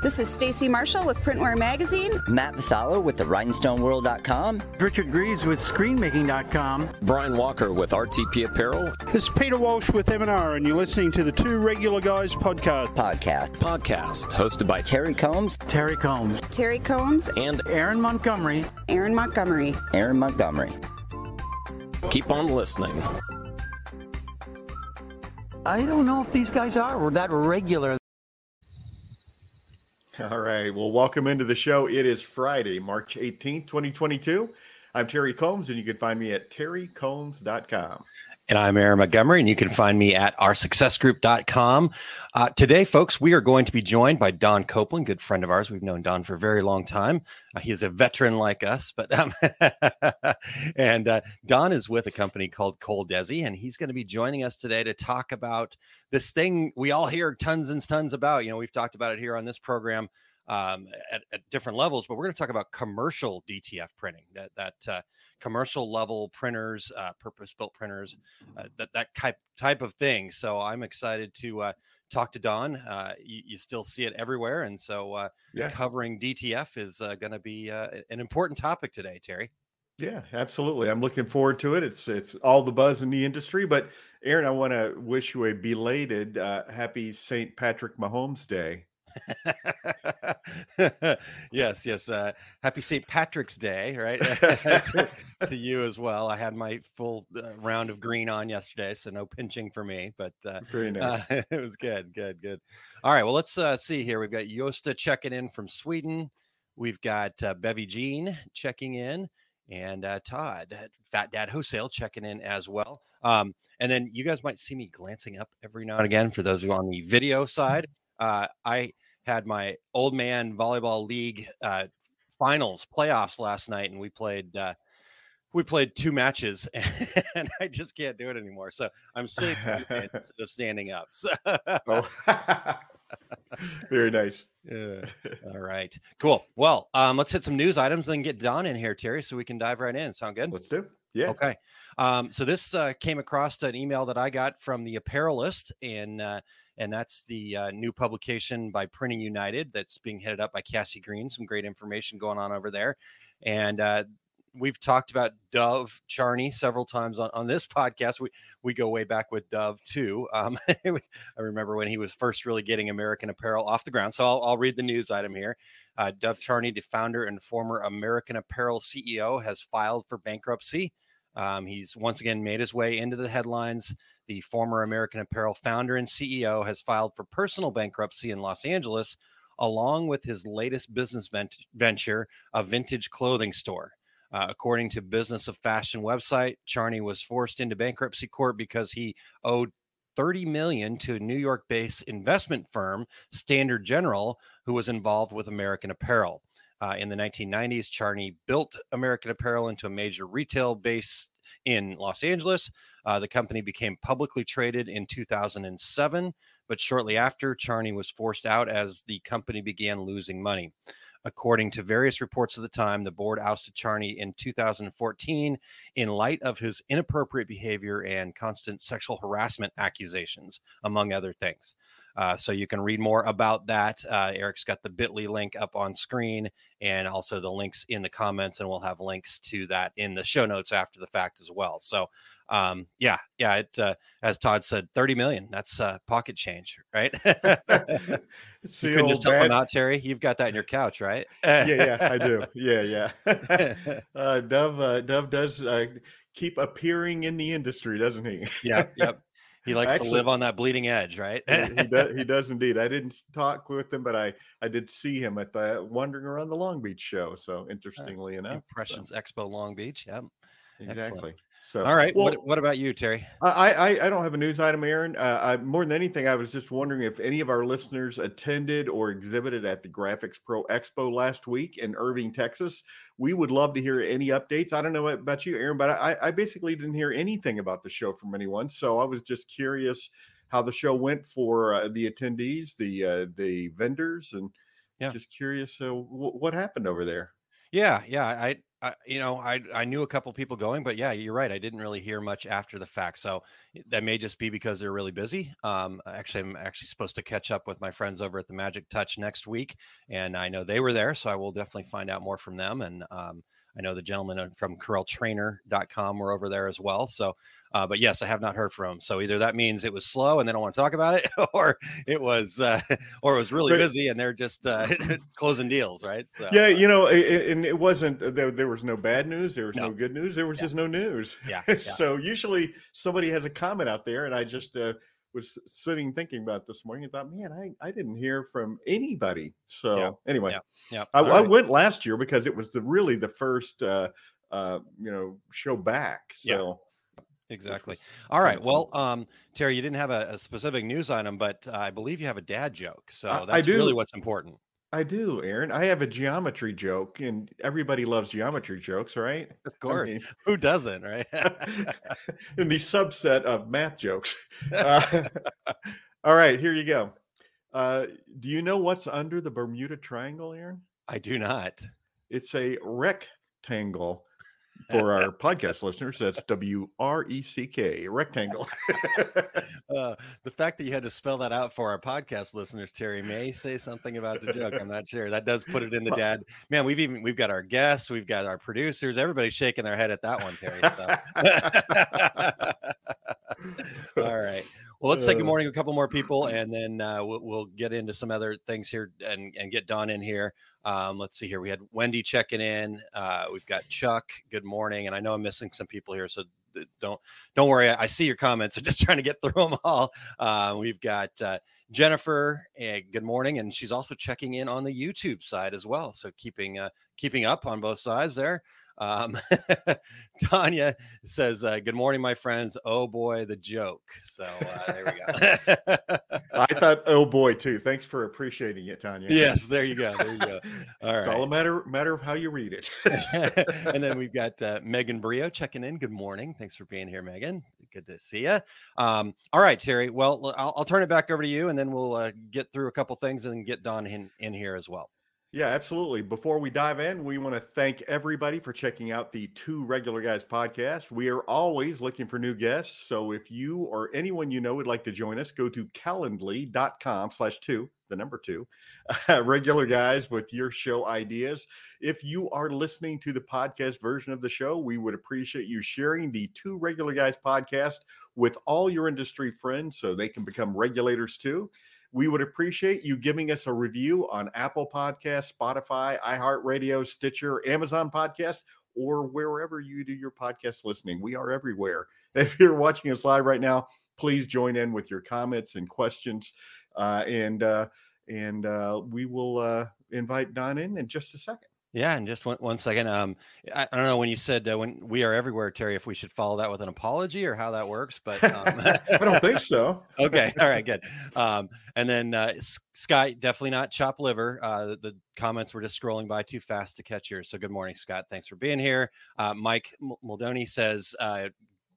This is Stacy Marshall with Printwear Magazine. Matt Vassallo with the RhinestoneWorld.com. Richard Greaves with ScreenMaking.com. Brian Walker with RTP Apparel. This is Peter Walsh with M&R, and you're listening to the Two Regular Guys podcast. Podcast. Podcast hosted by Terry Combs. Terry Combs. Terry Combs. And Aaron Montgomery. Aaron Montgomery. Aaron Montgomery. Keep on listening. I don't know if these guys are that regular. All right. Well, welcome into the show. It is Friday, March 18th, 2022. I'm Terry Combs, and you can find me at terrycombs.com. And I'm Aaron Montgomery, and you can find me at oursuccessgroup.com. Uh, today, folks, we are going to be joined by Don Copeland, good friend of ours. We've known Don for a very long time. Uh, he is a veteran like us, but um, and uh, Don is with a company called Coldesi, and he's going to be joining us today to talk about this thing we all hear tons and tons about. You know, we've talked about it here on this program um, at, at, different levels, but we're going to talk about commercial DTF printing, that that uh, commercial level printers, uh, purpose built printers, uh, that that type type of thing. So I'm excited to uh, talk to Don. Uh, you, you, still see it everywhere, and so uh, yeah. covering DTF is going to be an important topic today, Terry. Yeah, absolutely. I'm looking forward to it. It's it's all the buzz in the industry. But Aaron, I want to wish you a belated happy St. Patrick Mahomes Day. yes, yes. Uh, happy St. Patrick's Day, right? to, to, you as well. I had my full uh, round of green on yesterday, so no pinching for me. But uh, very nice. Uh, it was good, good, good. All right. Well, let's uh, see here. We've got Yosta checking in from Sweden. We've got uh, Bevy Jean checking in, and Todd, Fat Dad Wholesale, checking in as well. Um, and then you guys might see me glancing up every now and again for those who are on the video side. Uh, I had my old man volleyball league uh, finals playoffs last night, and we played uh, we played two matches, and I just can't do it anymore. So I'm sitting instead of standing up. So. oh. Very nice. Yeah. All right. Cool. Well, um, let's hit some news items, then get Don in here, Terry, so we can dive right in. Sound good? Let's do. Yeah. Okay. Um, so this uh, came across an email that I got from the Apparelist, and uh, and that's the uh, new publication by Printing United that's being headed up by Cassie Green. Some great information going on over there, and uh, we've talked about Dov Charney several times on, on this podcast. We we go way back with Dov too. Um, I remember when he was first really getting American Apparel off the ground. So I'll, I'll read the news item here. Uh, Dov Charney, the founder and former American Apparel CEO, has filed for bankruptcy. Um, he's once again made his way into the headlines. The former American Apparel founder and CEO has filed for personal bankruptcy in Los Angeles, along with his latest business vent- venture, a vintage clothing store. Uh, according to Business of Fashion website, Charney was forced into bankruptcy court because he owed 30 million to a New York-based investment firm, Standard General, who was involved with American Apparel. Uh, in the 1990s, Charney built American Apparel into a major retail base in Los Angeles. Uh, the company became publicly traded in 2007, but shortly after, Charney was forced out as the company began losing money. According to various reports of the time, the board ousted Charney in 2014 in light of his inappropriate behavior and constant sexual harassment accusations, among other things. Uh, so you can read more about that. Uh, Eric's got the bit.ly link up on screen and also the links in the comments, and we'll have links to that in the show notes after the fact as well. So, um, yeah, yeah, it, uh, as Todd said, 30 million. That's uh, pocket change, right? you can just help him out, Terry. You've got that in your couch, right? yeah, yeah, I do. Yeah, yeah. uh, Dov, uh, Dov does uh, keep appearing in the industry, doesn't he? yeah, yep. He likes Actually, to live on that bleeding edge, right? he, he, does, he does indeed. I didn't talk with him, but I I did see him at the uh, wandering around the Long Beach show. So interestingly enough, Impressions so. Expo Long Beach. Yeah, exactly. Excellent. So, all right. Well, what, what about you, Terry? I, I, I don't have a news item, Aaron. Uh, I, more than anything, I was just wondering if any of our listeners attended or exhibited at the Graphics Pro Expo last week in Irving, Texas. We would love to hear any updates. I don't know about you, Aaron, but I, I basically didn't hear anything about the show from anyone. So I was just curious how the show went for uh, the attendees, the uh, the vendors, and yeah. just curious uh, w- what happened over there. Yeah, yeah. I I, you know, I I knew a couple people going, but yeah, you're right. I didn't really hear much after the fact, so that may just be because they're really busy. Um, actually, I'm actually supposed to catch up with my friends over at the Magic Touch next week, and I know they were there, so I will definitely find out more from them. And um, I know the gentleman from CorelTrainer.com were over there as well. So, uh, but yes, I have not heard from them. So either that means it was slow and they don't want to talk about it, or it was, uh, or it was really busy and they're just uh, closing deals, right? So, yeah, you know, it, and it wasn't there. There was no bad news. There was no, no good news. There was yeah. just no news. Yeah. yeah. so usually somebody has a comment out there, and I just uh, was sitting thinking about this morning and thought, man, I, I didn't hear from anybody. So yeah. anyway, yeah, yeah. I, right. I, went last year because it was the really the first uh, uh, you know show back. So exactly. All right. Well, um, Terry, you didn't have a, a specific news item, but uh, I believe you have a dad joke. So that's really what's important. I do, Aaron. I have a geometry joke, and everybody loves geometry jokes, right? Of course. I mean, Who doesn't, right? in the subset of math jokes. Uh, all right, here you go. Uh, do you know what's under the Bermuda Triangle, Aaron? I do not. It's a rectangle for our podcast listeners, that's W R E C K, rectangle. uh, the fact that you had to spell that out for our podcast listeners, Terry, may say something about the joke. I'm not sure. That does put it in the dad. Man, we've even we've got our guests, we've got our producers, everybody's shaking their head at that one, Terry. So. All right. Well, let's say good uh. morning to a couple more people, and then uh, we'll, we'll, get into some other things here and, and get Don in here. Um, let's see here. We had Wendy checking in. Uh, we've got Chuck. Good morning, and I know I'm missing some people here, so don't don't worry. I see your comments. I'm just trying to get through them all. Uh, we've got uh, Jennifer. Uh, good morning, and she's also checking in on the YouTube side as well. So keeping uh, keeping up on both sides there. Um, Tanya says, uh, "Good morning, my friends." Oh boy, the joke. So uh, there we go. I thought, oh boy, too. Thanks for appreciating it, Tanya. Yes, there you go. There you go. All it's all a matter matter of how you read it. and then we've got uh, Megan Brio checking in. Good morning. Thanks for being here, Megan. Good to see you. Um, all right, Terry. Well, I'll, I'll, turn it back over to you, and then we'll uh, get through a couple things and get Don in, in here as well. Yeah, absolutely. Before we dive in, we want to thank everybody for checking out the Two Regular Guys podcast. We are always looking for new guests. So if you or anyone you know would like to join us, go to calendly.com slash two, the number two, regular guys with your show ideas. If you are listening to the podcast version of the show, we would appreciate you sharing the Two Regular Guys podcast with all your industry friends so they can become regulators too. We would appreciate you giving us a review on Apple Podcast, Spotify, iHeartRadio, Stitcher, Amazon Podcast, or wherever you do your podcast listening. We are everywhere. If you're watching us live right now, please join in with your comments and questions, uh, and uh, and uh, we will uh, invite Don in in just a second. Yeah, and just one, one second. Um, I, I don't know when you said uh, when we are everywhere, Terry, if we should follow that with an apology or how that works, but um, I don't think so. okay, all right, good. Um, and then uh, Scott, definitely not chop liver. Uh, the, the, comments were just scrolling by too fast to catch yours. So good morning, Scott. Thanks for being here. Uh, Mike Moldoni says, uh,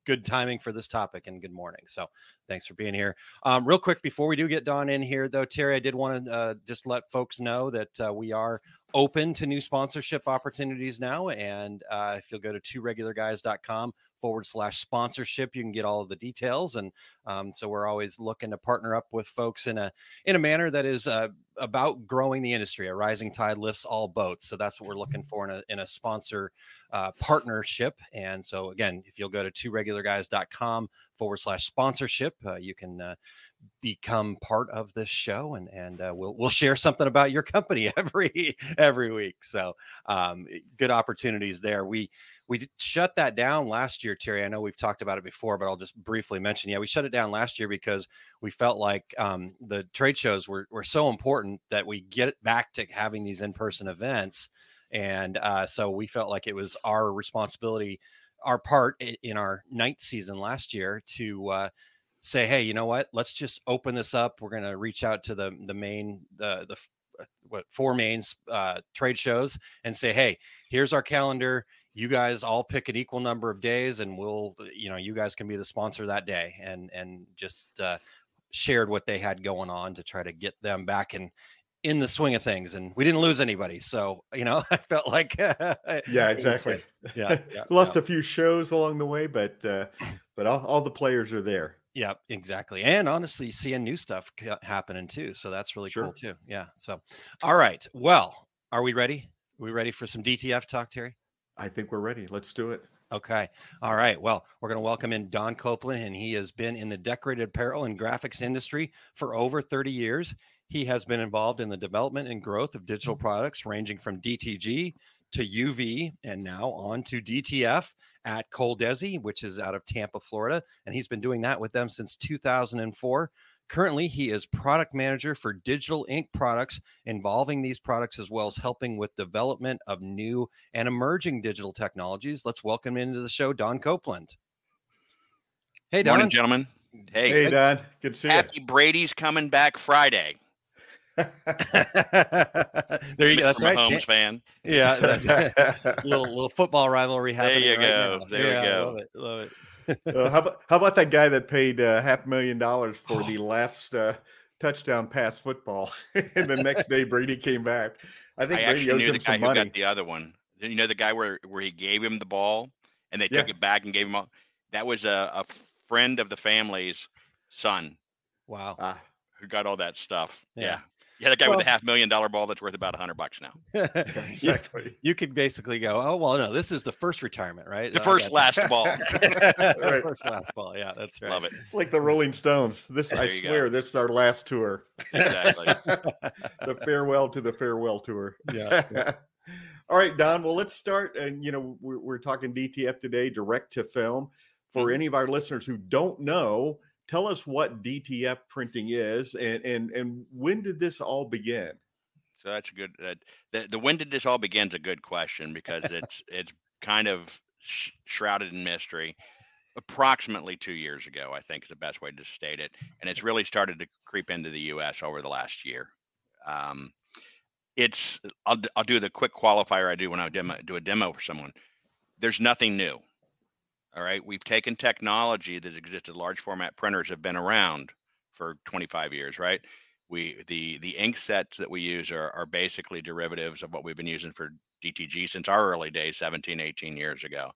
good timing for this topic and good morning. So thanks for being here. Um, real quick before we do get Don in here, though, Terry, I did want to uh, just let folks know that uh, we are open to new sponsorship opportunities now. And uh, if you'll go to two regularguys.com forward slash sponsorship, you can get all of the details. And um, so we're always looking to partner up with folks in a in a manner that is uh, about growing the industry. A rising tide lifts all boats. So that's what we're looking for in a in a sponsor uh, partnership. And so again, if you'll go to two regularguys.com forward slash sponsorship, uh, you can uh, become part of this show and and uh, we'll we'll share something about your company every every week. So um, good opportunities there. We we shut that down last year terry. I know we've talked about it before but i'll just briefly mention yeah we shut it down last year because we felt like um, the trade shows were, were so important that we get back to having these in-person events. And uh, so we felt like it was our responsibility our part in our ninth season last year to uh, say, hey, you know what? Let's just open this up. We're going to reach out to the the main the the uh, what four main uh, trade shows and say, hey, here's our calendar. You guys all pick an equal number of days, and we'll you know you guys can be the sponsor that day, and and just uh, shared what they had going on to try to get them back in in the swing of things, and we didn't lose anybody. So you know, I felt like Yeah, exactly. Yeah, yeah, Lost yeah. a few shows along the way, but uh, but all, all the players are there. Yeah, exactly. And honestly, seeing new stuff uh, happening too. So that's really Sure. cool too. Yeah. So, all right. Well, are we ready? Are we ready for some DTF talk, Terry? I think we're ready. Let's do it. Okay. All right. Well, we're going to welcome in Don Copeland, and he has been in the decorated apparel and graphics industry for over 30 years. He has been involved in the development and growth of digital mm-hmm. products ranging from DTG to UV and now on to DTF at Coldesi, which is out of Tampa, Florida. And he's been doing that with them since 2004. Currently, he is product manager for digital ink products involving these products as well as helping with development of new and emerging digital technologies. Let's welcome into the show Don Copeland. Hey, Don. Morning, gentlemen. Hey, Hey, Don. Good to see you. happy Brady's coming back Friday. You. there you go. That's From a right. Holmes Dan- fan. Yeah, that- little little football rivalry There you right go. now. There we Yeah, go. Love it. Love it. Uh, how about how about that guy that paid uh, half a million dollars for the last uh, touchdown pass football, and the next day Brady came back. I think I Brady actually owes knew him the guy some who money. got the other one. You know the guy where where he gave him the ball and they took it back and gave him. All, that was a, a friend of the family's son Wow. Ah, who got all that stuff. Yeah. Yeah, yeah, the guy with Well- the half million dollar ball that's worth about a hundred bucks now. exactly. you could basically go, oh well, no, this is the first retirement, right? The I first last ball. Right. first last ball. Yeah, that's right. Love it. It's like the Rolling Stones. This I There you go. swear, this is our last tour. Exactly. the farewell to the farewell tour. Yeah, All right, Don. Well, let's start. And you know, we're, we're talking DTF today, direct to film. For Mhm. any of our listeners who don't know, tell us what DTF printing is, and and and when did this all begin? So that's a good. Uh, the the when did this all begin? is a good question because it's it's kind of sh- shrouded in mystery. Approximately two years ago, I think is the best way to state it, and it's really started to creep into the U.S. over the last year. Um, it's I'll I'll do the quick qualifier I do when I demo, do a demo for someone. There's nothing new. All right, we've taken technology that existed. Large format printers have been around for 25 years, right? we the the ink sets that we use are, are basically derivatives of what we've been using for DTG since our early days 17 18 years ago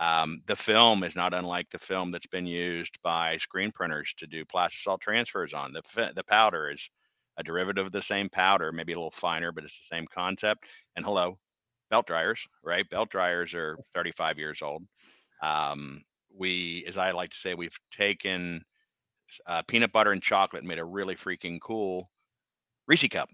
um, the film is not unlike the film that's been used by screen printers to do plastisol transfers on the the powder is a derivative of the same powder maybe a little finer but it's the same concept and hello belt dryers right belt dryers are 35 years old um, we as i like to say we've taken uh, peanut butter and chocolate and made a really freaking cool Reese cup.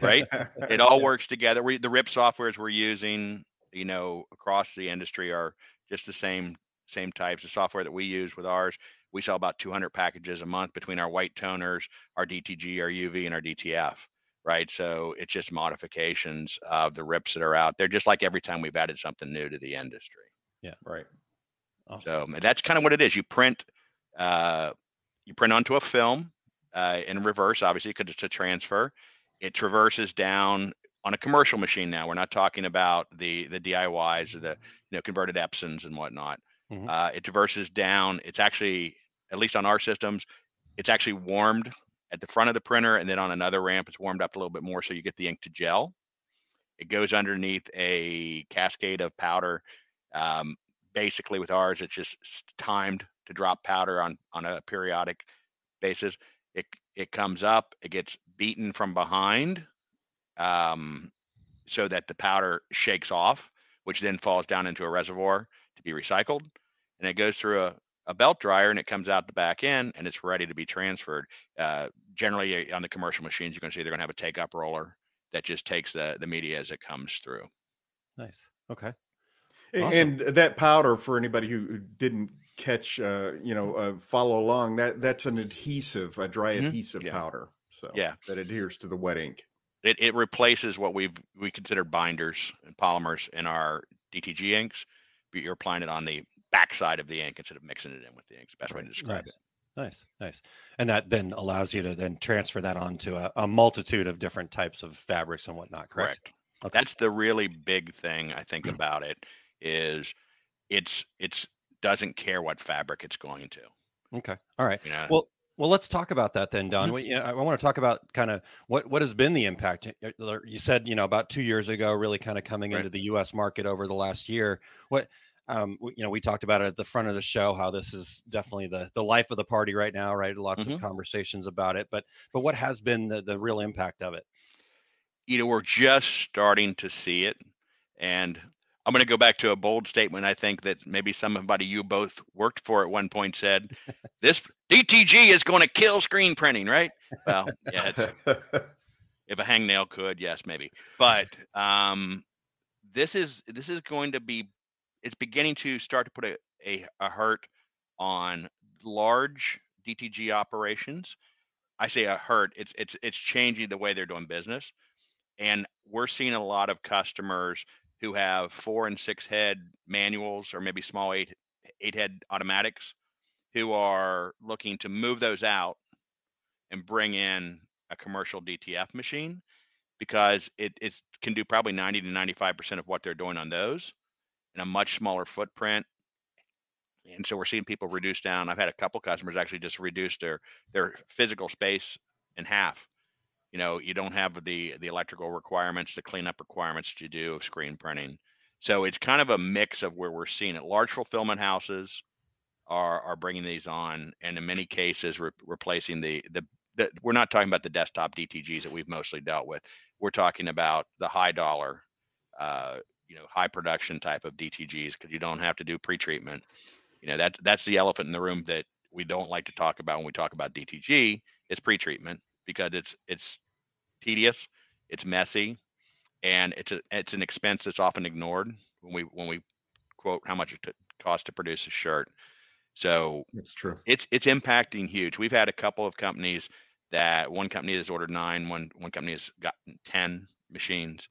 Right? It all works together. We the RIP softwares we're using, you know, across the industry are just the same same types. The software that we use with ours, we sell about 200 packages a month between our white toners, our DTG, our UV, and our DTF. Right? So it's just modifications of the RIPs that are out there, just like every time we've added something new to the industry. Yeah. Right. Awesome. So that's kind of what it is. You print, uh, you print onto a film uh, in reverse, obviously, because it's a transfer. It traverses down on a commercial machine now. We're not talking about the the DIYs or the you know converted Epsons and whatnot. Mhm. Uh, it traverses down. It's actually, at least on our systems, it's actually warmed at the front of the printer, and then on another ramp, it's warmed up a little bit more, so you get the ink to gel. It goes underneath a cascade of powder. Um, basically, with ours, it's just timed to drop powder on on a periodic basis. It it comes up, it gets beaten from behind, um, so that the powder shakes off, which then falls down into a reservoir to be recycled, and it goes through a a belt dryer and it comes out the back end and it's ready to be transferred. Uh, generally, uh, on the commercial machines, you're going to see they're going to have a take up roller that just takes the the media as it comes through. Nice. Okay. Awesome. And that powder, for anybody who didn't catch, uh, you know, uh, follow along, that that's an adhesive, a dry Mhm. adhesive Yeah. powder. So Yeah. that adheres to the wet ink. it, it replaces what we've we consider binders and polymers in our DTG inks, but you're applying it on the backside of the ink instead of mixing it in with the ink. It's the best way to describe Nice. it. Nice, nice. And that then allows you to then transfer that onto a, a multitude of different types of fabrics and whatnot, correct? Correct. Okay. That's the really big thing I think about it is it's it's doesn't care what fabric it's going to. Okay. All right. You know, Well, Well, let's talk about that then, Don. We, you know, I want to talk about kind of what what has been the impact. Y- y- You said, you know, about two years ago, really kind of coming Right. into the U.S. market over the last year. What, um, you know, we talked about it at the front of the show how this is definitely the the life of the party right now, right? Lots Mhm. of conversations about it, but but what has been the the real impact of it? you know, we're just starting to see it. And I'm going to go back to a bold statement. I think that maybe somebody you both worked for at one point said, "This DTG is going to kill screen printing." Right? Well, yeah. It's, if a hangnail could, yes, maybe. But um, this is this is going to be. It's beginning to start to put a a, a hurt on large DTG operations. I say a hurt. It's it's it's changing the way they're doing business and we're seeing a lot of customers who have four and six head manuals or maybe small eight eight head automatics who are looking to move those out and bring in a commercial DTF machine because it, it can do probably 90 to 95% of what they're doing on those in a much smaller footprint. And so we're seeing people reduce down. I've had a couple customers actually just reduce their their physical space in half you know you don't have the the electrical requirements the cleanup requirements you do of screen printing. So it's kind of a mix of where we're seeing it. Large fulfillment houses are are bringing these on and in many cases re- replacing the, the the we're not talking about the desktop dtgs that we've mostly dealt with. We're talking about the high dollar uh, you know high production type of dtgs because you don't have to do pre-treatment. You know that that's the elephant in the room that we don't like to talk about when we talk about dtg is pre-treatment because it's it's tedious, it's messy, and it's a it's an expense that's often ignored when we when we quote how much it t- costs to produce a shirt. So It's true. it's it's impacting huge. We've had a couple of companies that one company has ordered nine, one one company has gotten ten machines,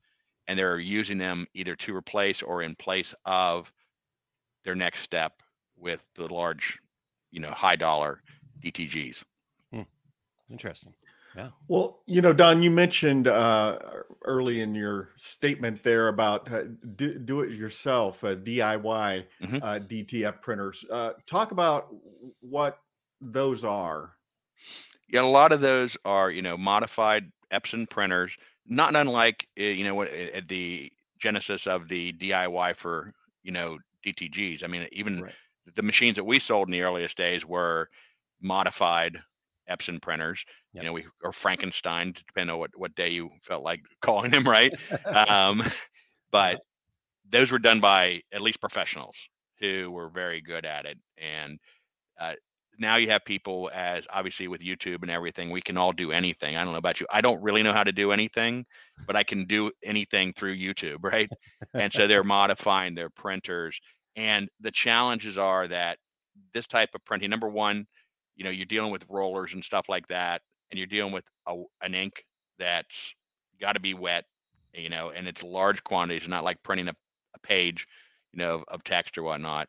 and they're using them either to replace or in place of their next step with the large, you know, high dollar DTGs. Hmm. Interesting. Yeah. Well, you know, Don, you mentioned uh, early in your statement there about uh, do, do it yourself, uh, DIY Mhm. uh, DTF printers. Uh, talk about what those are. Yeah, a lot of those are, you know, modified Epson printers, not unlike, uh, you know, what at the genesis of the DIY for, you know, DTGs. I mean, even Right. the machines that we sold in the earliest days were modified Epson printers. Yep. You know, we or Frankenstein, depending on what what day you felt like calling him, right? um, but those were done by at least professionals who were very good at it, and uh, now you have people as obviously with YouTube and everything, we can all do anything. I don't know about you. I don't really know how to do anything, but I can do anything through YouTube, right? and so they're modifying their printers. And the challenges are that this type of printing, number one, you know, you're dealing with rollers and stuff like that, and you're dealing with a, an ink that's got to be wet, you know, and it's large quantities, not like printing a, a page, you know, of, of text or whatnot.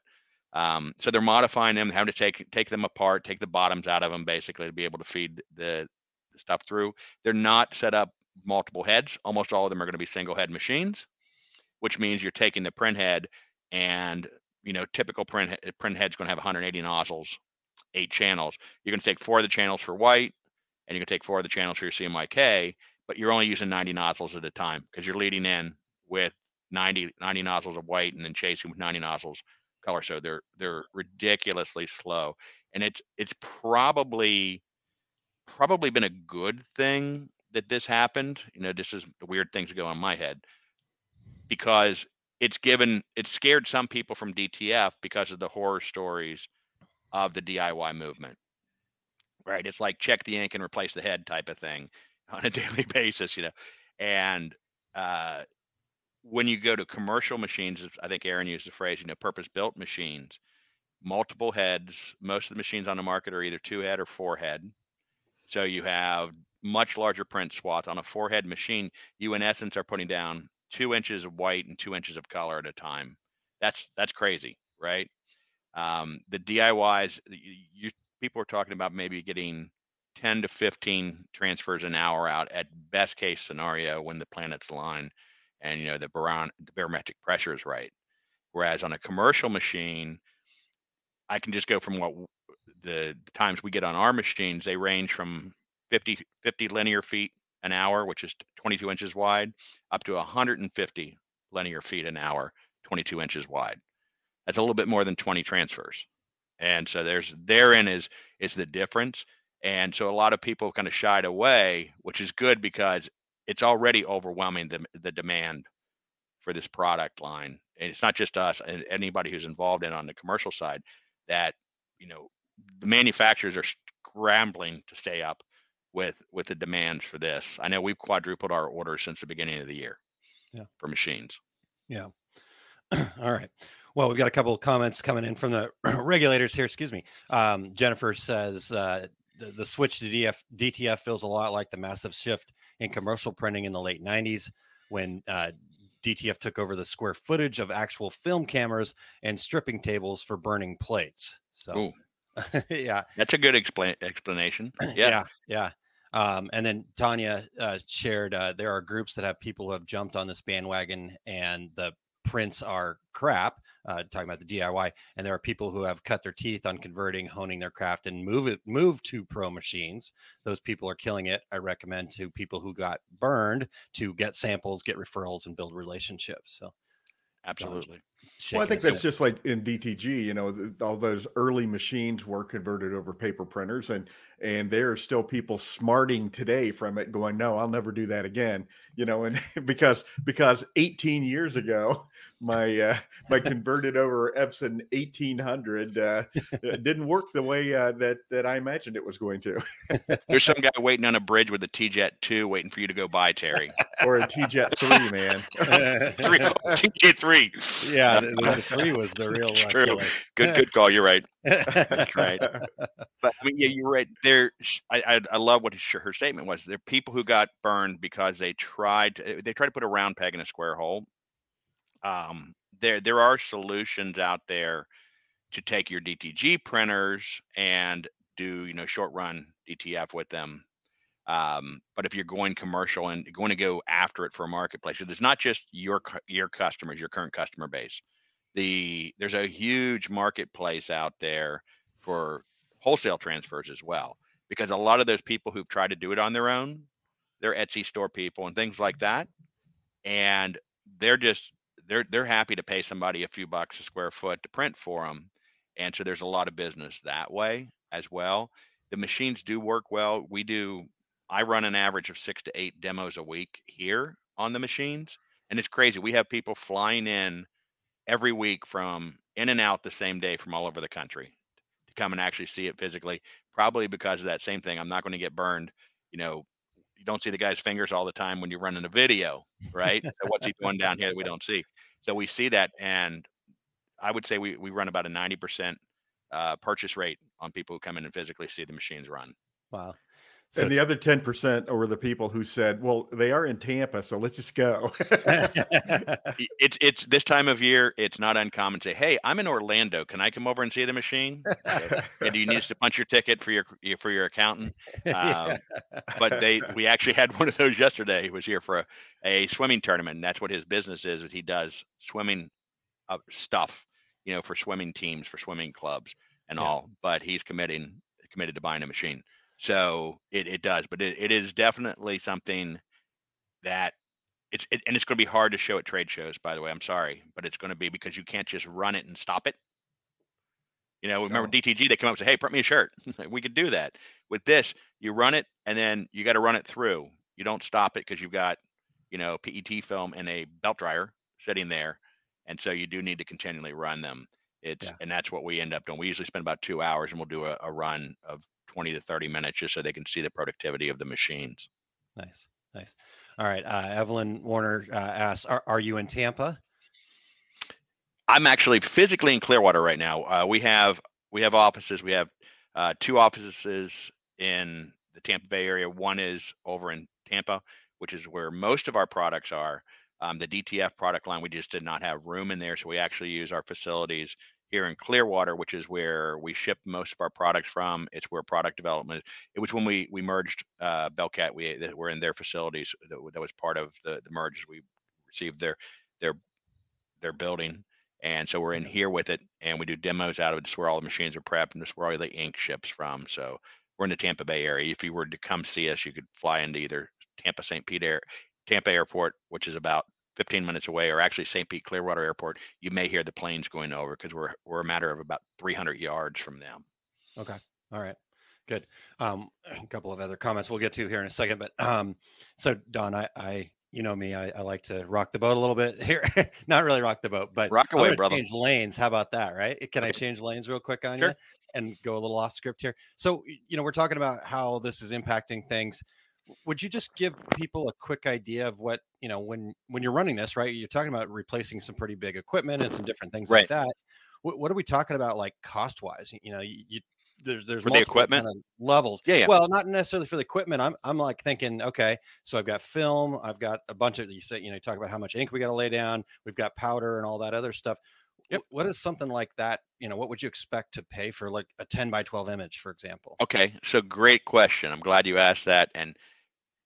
Um, so they're modifying them, having to take take them apart, take the bottoms out of them, basically to be able to feed the, the stuff through. They're not set up multiple heads. Almost all of them are going to be single head machines, which means you're taking the print head and you know typical print print head's going to have 180 nozzles, eight channels. You're going to take four of the channels for white, and you can take four of the channels for your CMYK, but you're only using 90 nozzles at a time because you're leading in with 90 90 nozzles of white and then chasing with 90 nozzles color. So they're they're ridiculously slow. And it's it's probably probably been a good thing that this happened. You know this is the weird things that go on my head. Because it's given it's scared some people from DTF because of the horror stories of the DIY movement right it's like check the ink and replace the head type of thing on a daily basis you know and uh when you go to commercial machines, I think Aaron used the phrase, you know, purpose built machines, multiple heads. Most of the machines on the market are either two head or four head. So you have much larger print swath. On a four head machine, you in essence are putting down two inches of white and two inches of color at a time. That's that's crazy, right? Um, the DIYs, you, you people are talking about maybe getting 10 to 15 transfers an hour out at best case scenario when the planets align and you know the baron the barometric pressure is right whereas on a commercial machine i can just go from what w- the times we get on our machines, they range from 50, 50 linear feet an hour, which is 22 inches wide, up to 150 linear feet an hour, 22 inches wide. That's a little bit more than 20 transfers. And so there's therein is is the difference. And so a lot of people kind of shied away, which is good because it's already overwhelming the the demand for this product line. And it's not just us and anybody who's involved in on the commercial side that, you know, the manufacturers are scrambling to stay up with with the demands for this. I know we've quadrupled our orders since the beginning of the year. Yeah. For machines. Yeah. All right. Well, we've got a couple of comments coming in from the regulators here. Excuse me. Um, Jennifer says uh, the, the, switch to DF, DTF feels a lot like the massive shift in commercial printing in the late 90s when uh, DTF took over the square footage of actual film cameras and stripping tables for burning plates. So, yeah, that's a good explain explanation. Yeah, yeah, yeah. Um, and then Tanya uh, shared uh, there are groups that have people who have jumped on this bandwagon, and the prints are crap. Uh, talking about the DIY, and there are people who have cut their teeth on converting, honing their craft, and move it move to pro machines. Those people are killing it. I recommend to people who got burned to get samples, get referrals, and build relationships. So, absolutely. Well, I think that's just like in DTG, you know, all those early machines were converted over paper printers and and there are still people smarting today from it going, no, I'll never do that again. You know, and because because 18 years ago, my uh, my converted over Epson 1800 uh, didn't work the way uh, that that I imagined it was going to. There's some guy waiting on a bridge with a T-Jet 2 waiting for you to go by, Terry. or a T-Jet 3, man. three, T-Jet 3. Yeah, the, the, three was the real one. True. Good good call. You're right. That's right. But I mean, yeah, you're right. There, I, I, I love what her statement was. There are people who got burned because they tried to, they tried to put a round peg in a square hole um, there there are solutions out there to take your DTG printers and do you know short run DTF with them. Um, but if you're going commercial and going to go after it for a marketplace, because it's not just your your customers, your current customer base. The there's a huge marketplace out there for wholesale transfers as well, because a lot of those people who've tried to do it on their own, they're Etsy store people and things like that, and they're just they're they're happy to pay somebody a few bucks a square foot to print for them and so there's a lot of business that way as well. The machines do work well. We do i run an average of six to eight demos a week here on the machines and it's crazy. We have people flying in every week from in and out the same day from all over the country come and actually see it physically probably because of that same thing i'm not going to get burned you know you don't see the guy's fingers all the time when you're running a video, right? so what's he doing down here that we don't see? So we see that, and I would say we we run about a ninety percent uh, purchase rate on people who come in and physically see the machines run. Wow. So and the other 10% were the people who said, well, they are in Tampa, so let's just go. it's it's this time of year, it's not uncommon to say, hey, I'm in Orlando. Can I come over and see the machine? and you need to punch your ticket for your for your accountant? Um, but they we actually had one of those yesterday. He was here for a, a swimming tournament, and that's what his business is. He does swimming uh, stuff, you know, for swimming teams, for swimming clubs and yeah. all. But he's committing committed to buying a machine. So it, it does, but it, it is definitely something that it's it, and it's going to be hard to show at trade shows. By the way, I'm sorry, but it's going to be because you can't just run it and stop it. You know, remember no. DTG? They come up and say, "Hey, print me a shirt." we could do that. With this, you run it and then you got to run it through. You don't stop it because you've got, you know, PET film and a belt dryer sitting there, and so you do need to continually run them. It's yeah. and that's what we end up doing. We usually spend about two hours, and we'll do a, a run of 20 to 30 minutes just so they can see the productivity of the machines. Nice. Nice. All right. Uh, Evelyn Warner uh, asks, are, are you in Tampa? I'm actually physically in Clearwater right now. Uh, we have we have offices. We have uh, two offices in the Tampa Bay area. One is over in Tampa, which is where most of our products are. Um, the DTF product line, we just did not have room in there, so we actually use our facilities here in Clearwater, which is where we ship most of our products from. It's where product development. It was when we we merged uh, Belquette. We that were in their facilities. That, that was part of the the merge. We received their their their building, And so we're in here with it, and we do demos out of it. Just where all the machines are prepped, and just where all the ink ships from. So we're in the Tampa Bay area. If you were to come see us, you could fly into either Tampa St. Pete Air, Tampa Airport, which is about 15 minutes away, or actually St. Pete Clearwater Airport. You may hear the planes going over because we're we're a matter of about 300 yards from them. Okay. All right. Good. Um, a couple of other comments we'll get to here in a second, but um, so Don, I, I you know me, I, I like to rock the boat a little bit here. Not really rock the boat, but rock away, brother. Change lanes. How about that? Right? Can I change lanes real quick on sure. you and go a little off script here? So you know, we're talking about how this is impacting things. Would you just give people a quick idea of what you know when when you're running this? Right? You're talking about replacing some pretty big equipment and some different things right. like that. What, what, are we talking about, like cost wise? You know, you, you there's there's the equipment kind of levels. Yeah, yeah. Well, not necessarily for the equipment. I'm I'm like thinking, okay, so I've got film, I've got a bunch of you say, you know, you talk about how much ink we got to lay down, we've got powder and all that other stuff. Yep. What is something like that? You know, what would you expect to pay for like a 10 by 12 image, for example? Okay, so great question. I'm glad you asked that, and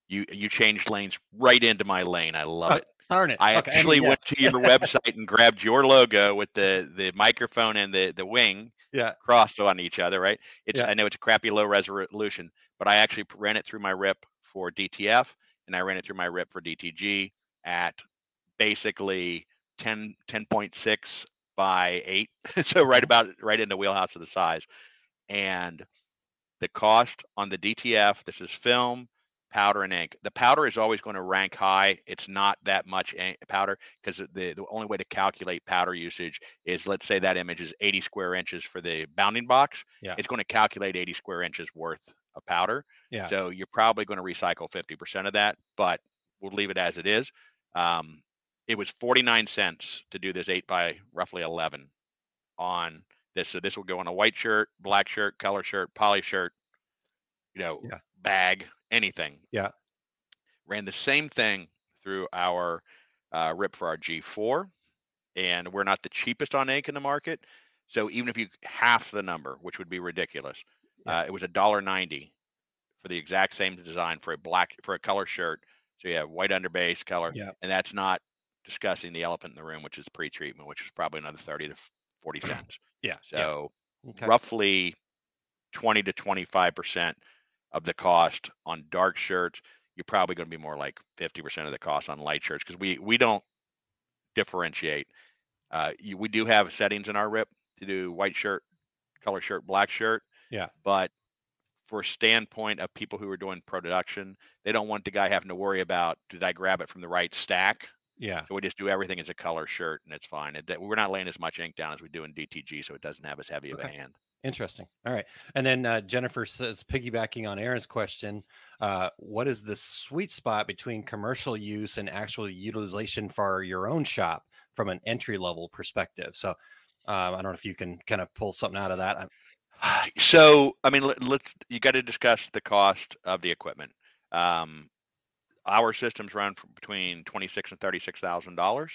you you changed lanes right into my lane. I love oh, it. Darn it! I okay, actually yeah. went to your website and grabbed your logo with the the microphone and the the wing yeah crossed on each other. Right? It's Yeah. I know it's a crappy low resolution, but I actually ran it through my RIP for DTF and I ran it through my RIP for DTG at basically 10 10.6 by 8 so right about right in the wheelhouse of the size and the cost on the DTF this is film powder and ink the powder is always going to rank high it's not that much ink, powder because the, the only way to calculate powder usage is let's say that image is 80 square inches for the bounding box Yeah. it's going to calculate 80 square inches worth of powder Yeah. so you're probably going to recycle 50% of that but we'll leave it as it is um, it was 49 cents to do this 8 by roughly 11 on this so this will go on a white shirt black shirt color shirt poly shirt you know Yeah. bag anything Yeah. ran the same thing through our uh, rip for our g4 and we're not the cheapest on ink in the market so even if you half the number which would be ridiculous Yeah. uh, it was a dollar 90 for the exact same design for a black for a color shirt so you have white underbase color Yeah. and that's not discussing the elephant in the room which is pre-treatment which is probably another 30 to 40 cents Yeah. yeah. so Okay. roughly 20 to 25 percent of the cost on dark shirts you're probably going to be more like 50 percent of the cost on light shirts because we we don't differentiate. Uh, you, we do have settings in our rip to do white shirt color shirt black shirt Yeah. but for standpoint of people who are doing production they don't want the guy having to worry about did i grab it from the right stack? Yeah. so we just do everything as a color shirt and it's fine. It, we're not laying as much ink down as we do in dtg so it doesn't have as heavy of a hand Interesting. All right. And then uh, Jennifer says, piggybacking on Aaron's question, uh, what is the sweet spot between commercial use and actual utilization for your own shop from an entry level perspective? So um, I don't know if you can kind of pull something out of that. I'm- So, I mean, let, let's you got to discuss the cost of the equipment. Um, our systems run between twenty six and thirty six thousand dollars,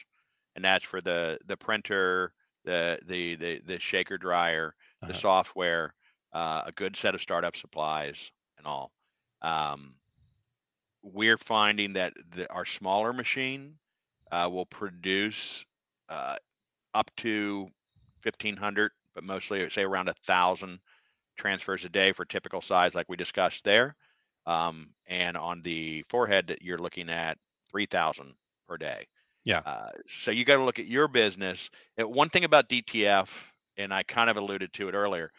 and that's for the the printer, the the the the shaker dryer, the Uh-huh. software, uh, a good set of startup supplies, and all. Um, we're finding that the, our smaller machine uh, will produce uh, up to 1500 but mostly say around a thousand transfers a day for typical size like we discussed there um, and on the four head that you're looking at 3000 per day Yeah. uh, so you got to look at your business and one thing about dtf and i kind of alluded to it earlier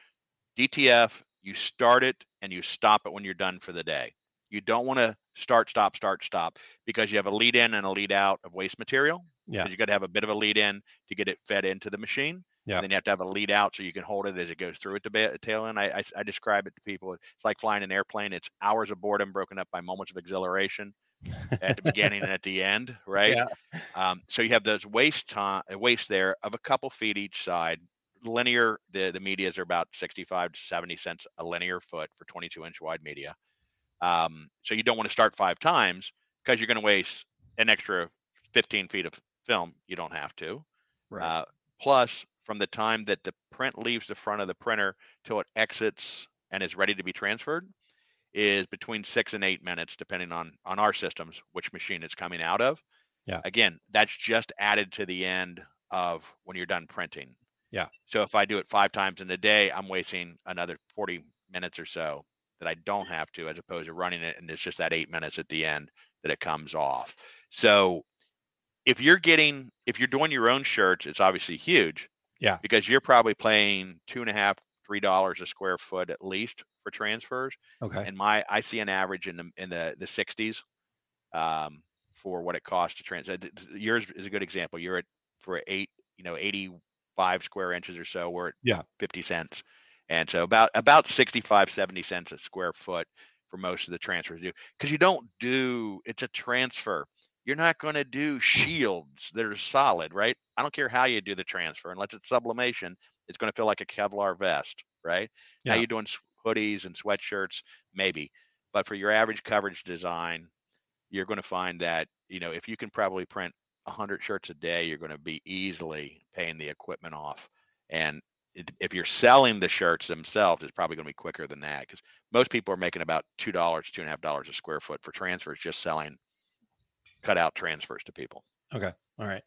dtf you start it and you stop it when you're done for the day you don't want to start stop start stop because you have a lead in and a lead out of waste material Yeah. you got to have a bit of a lead in to get it fed into the machine. Yeah. And then you have to have a lead out so you can hold it as it goes through at the ba- tail end. I, I, I describe it to people. It's like flying an airplane. It's hours of boredom broken up by moments of exhilaration at the beginning and at the end, right? Yeah. Um, so you have those waste time, waste there of a couple feet each side. Linear, the the medias are about 65 to 70 cents a linear foot for 22 inch wide media. Um, so you don't want to start five times because you're going to waste an extra 15 feet of film. You don't have to. Right. Uh, plus, from the time that the print leaves the front of the printer till it exits and is ready to be transferred, is between six and eight minutes, depending on on our systems, which machine it's coming out of. Yeah. Again, that's just added to the end of when you're done printing. Yeah. So if I do it five times in a day, I'm wasting another 40 minutes or so that I don't have to, as opposed to running it and it's just that eight minutes at the end that it comes off. So if you're getting, if you're doing your own shirts, it's obviously huge. Yeah. Because you're probably paying two and a half, three dollars a square foot at least for transfers. Okay. And my, I see an average in the in the the 60s um, for what it costs to transfer. Yours is a good example. You're at for eight, you know, 85 square inches or so. We're at Yeah. 50 cents. And so about about 65, 70 cents a square foot for most of the transfers do because you don't do it's a transfer. You're not going to do shields that are solid, right? I don't care how you do the transfer, unless it's sublimation, it's going to feel like a Kevlar vest, right? Now you're doing hoodies and sweatshirts, maybe. But for your average coverage design, you're going to find that, you know, if you can probably print 100 shirts a day, you're going to be easily paying the equipment off. And if you're selling the shirts themselves, it's probably going to be quicker than that because most people are making about two dollars, two and a half dollars a square foot for transfers, just selling cut out transfers to people. Okay. All right.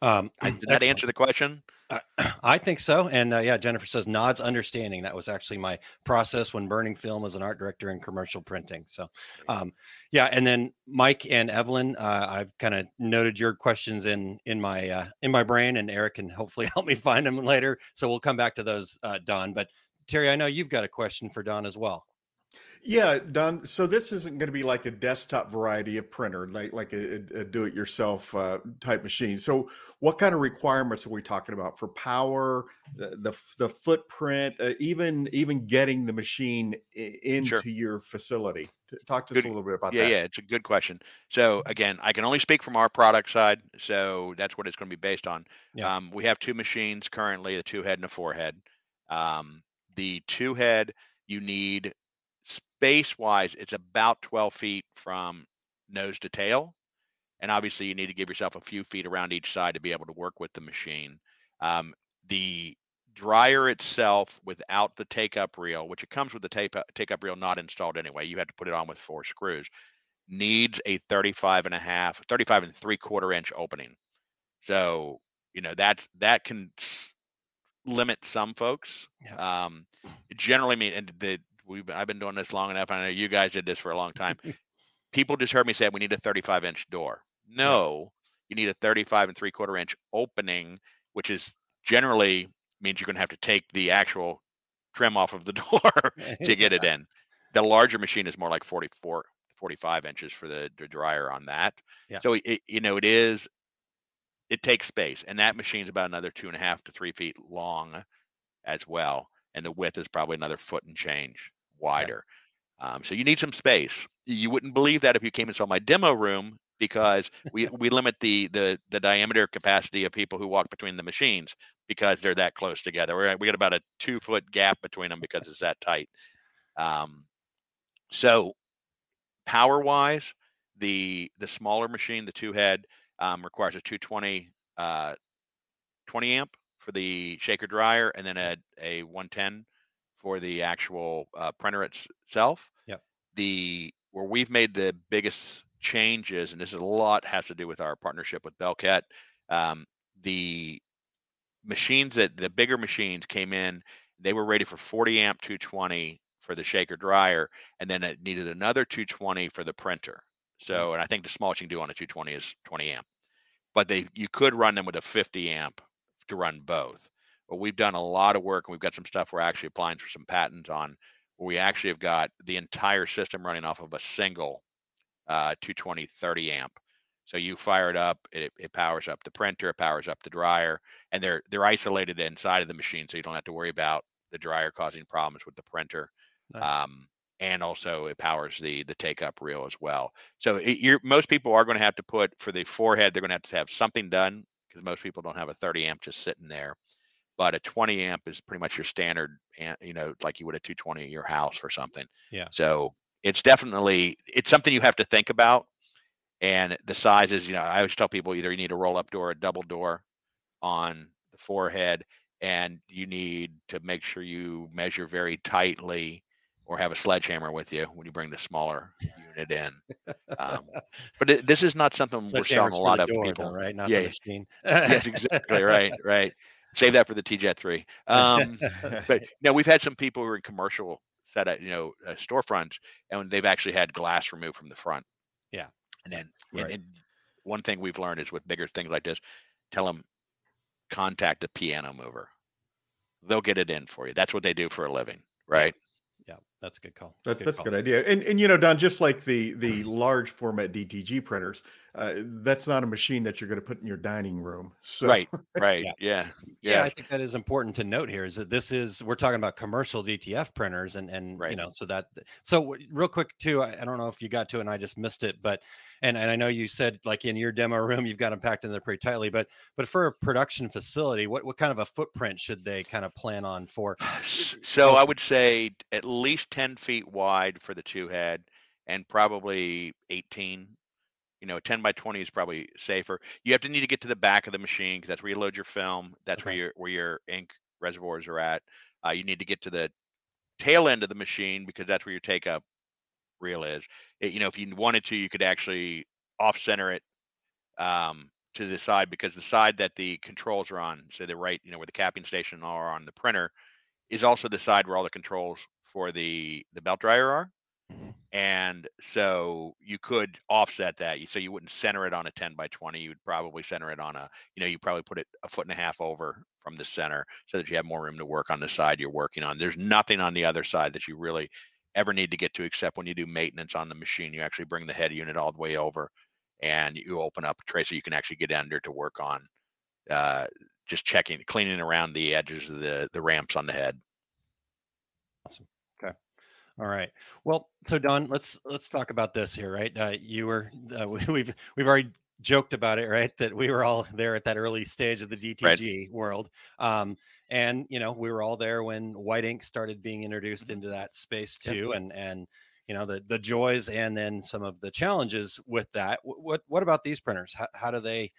Um, I, did that answer the question? I- I think so. And uh, yeah, Jennifer says nods understanding. That was actually my process when burning film as an art director in commercial printing. So, um, yeah. And then Mike and Evelyn, uh, I've kind of noted your questions in in my uh, in my brain, and Eric can hopefully help me find them later. So we'll come back to those, uh, Don. But Terry, I know you've got a question for Don as well. Yeah, Don. So this isn't going to be like a desktop variety of printer, like like a, a do-it-yourself uh, type machine. So, what kind of requirements are we talking about for power, the the, the footprint, uh, even even getting the machine into Sure. your facility? Talk to us a little bit about yeah, that. yeah, yeah, it's a good question. So again, I can only speak from our product side, so that's what it's going to be based on. Yeah. Um, we have two machines currently, a two head and a four head. Um, the two head, you need space wise, it's about 12 feet from nose to tail. And obviously, you need to give yourself a few feet around each side to be able to work with the machine. Um, the dryer itself, without the take up reel, which it comes with the take up, take up reel not installed anyway, you have to put it on with four screws, needs a 35 and a half, 35 and three quarter inch opening. So, you know, that's that can s- limit some folks. Yeah. Um, generally, mean, and the we've I've been doing this long enough. I know you guys did this for a long time. People just heard me say we need a 35 inch door. No, you need a 35 and three quarter inch opening, which is generally means you're going to have to take the actual trim off of the door to get it in. The larger machine is more like 44, 45 inches for the, the dryer on that. Yeah. So it, you know, it is, it takes space and that machine's about another two and a half to three feet long as well. And the width is probably another foot and change wider. Um, so you need some space. You wouldn't believe that if you came and saw my demo room because we, we limit the, the the diameter capacity of people who walk between the machines because they're that close together. We're, we got about a two foot gap between them because it's that tight. Um, so power wise, the the smaller machine, the two head, um, requires a 220 uh, 20 amp for the shaker dryer, and then a a 110 for the actual uh, printer itself. Yep. The where we've made the biggest changes, and this is a lot has to do with our partnership with Belquette. Um, the machines that the bigger machines came in, they were rated for 40 amp 220 for the shaker dryer, and then it needed another 220 for the printer. So, and I think the smallest you can do on a 220 is 20 amp, but they you could run them with a 50 amp to run both. But we've done a lot of work, and we've got some stuff we're actually applying for some patents on. Where we actually have got the entire system running off of a single uh, 220 30 amp. So you fire it up, it, it powers up the printer, it powers up the dryer, and they're they're isolated inside of the machine, so you don't have to worry about the dryer causing problems with the printer. Nice. Um, and also it powers the the take up reel as well. So it, you're most people are going to have to put for the four head, they're going to have to have something done because most people don't have a 30 amp just sitting there. But a 20 amp is pretty much your standard, you know, like you would a 220 at your house or something. Yeah. So it's definitely it's something you have to think about. And the sizes, you know, I always tell people either you need a roll up door, or a double door on the four head, and you need to make sure you measure very tightly or have a sledgehammer with you when you bring the smaller unit in. Um, but it, this is not something we're selling Sledgehammer's a lot of door, people. though, right? Not Yeah, yes, exactly. Right, right. Save that for the TJet three. Um, but no, we've had some people who are in commercial set at you know uh, storefronts, and they've actually had glass removed from the front. Yeah. and then and- Right. and one thing we've learned is with bigger things like this, tell them contact a piano mover. They'll get it in for you. That's what they do for a living, right? Yeah, that's a good call. That's Good that's a good idea. And and you know, Don, just like the the large format DTG printers, uh, that's not a machine that you're going to put in your dining room. So, Right, right. Yeah. Yeah, Yeah, I think that is important to note here is that this is we're talking about commercial DTF printers and and you know so that so real quick too I, I don't know if you got to it and I just missed it but and and I know you said like in your demo room you've got them packed in there pretty tightly but but for a production facility what what kind of a footprint should they kind of plan on for So I would say at least 10 feet wide for the two head and probably 18. You know, 10 by 20 is probably safer. You have to need to get to the back of the machine because that's where you load your film. That's where your where your ink reservoirs are at. Uh, you need to get to the tail end of the machine because that's where your take up reel is. It- you know, if you wanted to, you could actually off center it um, to the side because the side that the controls are on, so the right, you know, where the capping station are on the printer, is also the side where all the controls for the the belt dryer are. Mhm. And so you could offset that. You So you wouldn't center it on a 10 by 20. You would probably center it on a, you know, you probably put it a foot and a half over from the center so that you have more room to work on the side you're working on. There's nothing on the other side that you really ever need to get to except when you do maintenance on the machine. You actually bring the head unit all the way over and you open up a tray so you can actually get under to work on uh, just checking, cleaning around the edges of the, the ramps on the head. Awesome. Okay. All right. Well, so Don, let's let's talk about this here, right? Uh, you were uh, we- we've we've already joked about it, right? That we were all there at that early stage of the DTG world, um, and you know we were all there when white ink started being introduced into that space Yep. too, and and you know the the joys and then some of the challenges with that. What what about these printers? How, how do they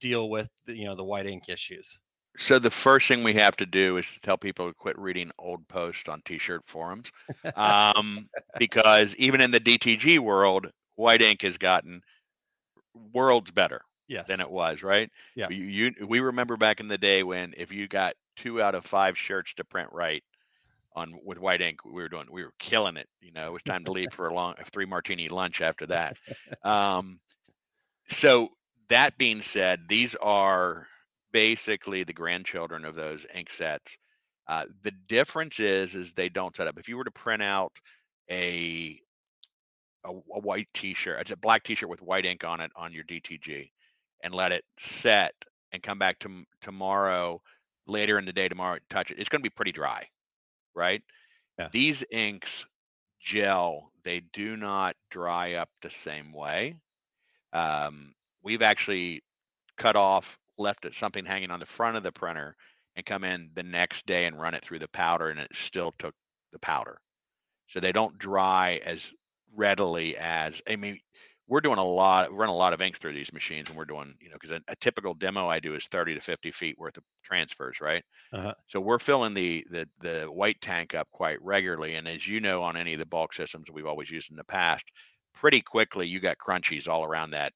deal with the, you know the white ink issues? So the first thing we have to do is to tell people to quit reading old posts on t-shirt forums, um, because even in the DTG world, white ink has gotten worlds better Yes. than it was. Right? Yeah. You, you we remember back in the day when if you got two out of five shirts to print right on with white ink, we were doing we were killing it. You know, it was time to leave for a long three martini lunch after that. Um, so that being said, these are basically the grandchildren of those ink sets. Uh, the difference is, is they don't set up. If you were to print out a a, a white T-shirt, it's a black T-shirt with white ink on it on your DTG, and let it set and come back to tomorrow, later in the day tomorrow, touch it. It's going to be pretty dry, right? Yeah. These inks gel. They do not dry up the same way. Um, we've actually cut off, left it something hanging on the front of the printer, and come in the next day and run it through the powder, and it still took the powder. So they don't dry as readily as I mean. We're doing a lot. We run a lot of ink through these machines, and we're doing, you know, because a, a typical demo I do is 30 to 50 feet worth of transfers, right? Uh-huh. So we're filling the the the white tank up quite regularly, and as you know, on any of the bulk systems we've always used in the past, pretty quickly you got crunchies all around that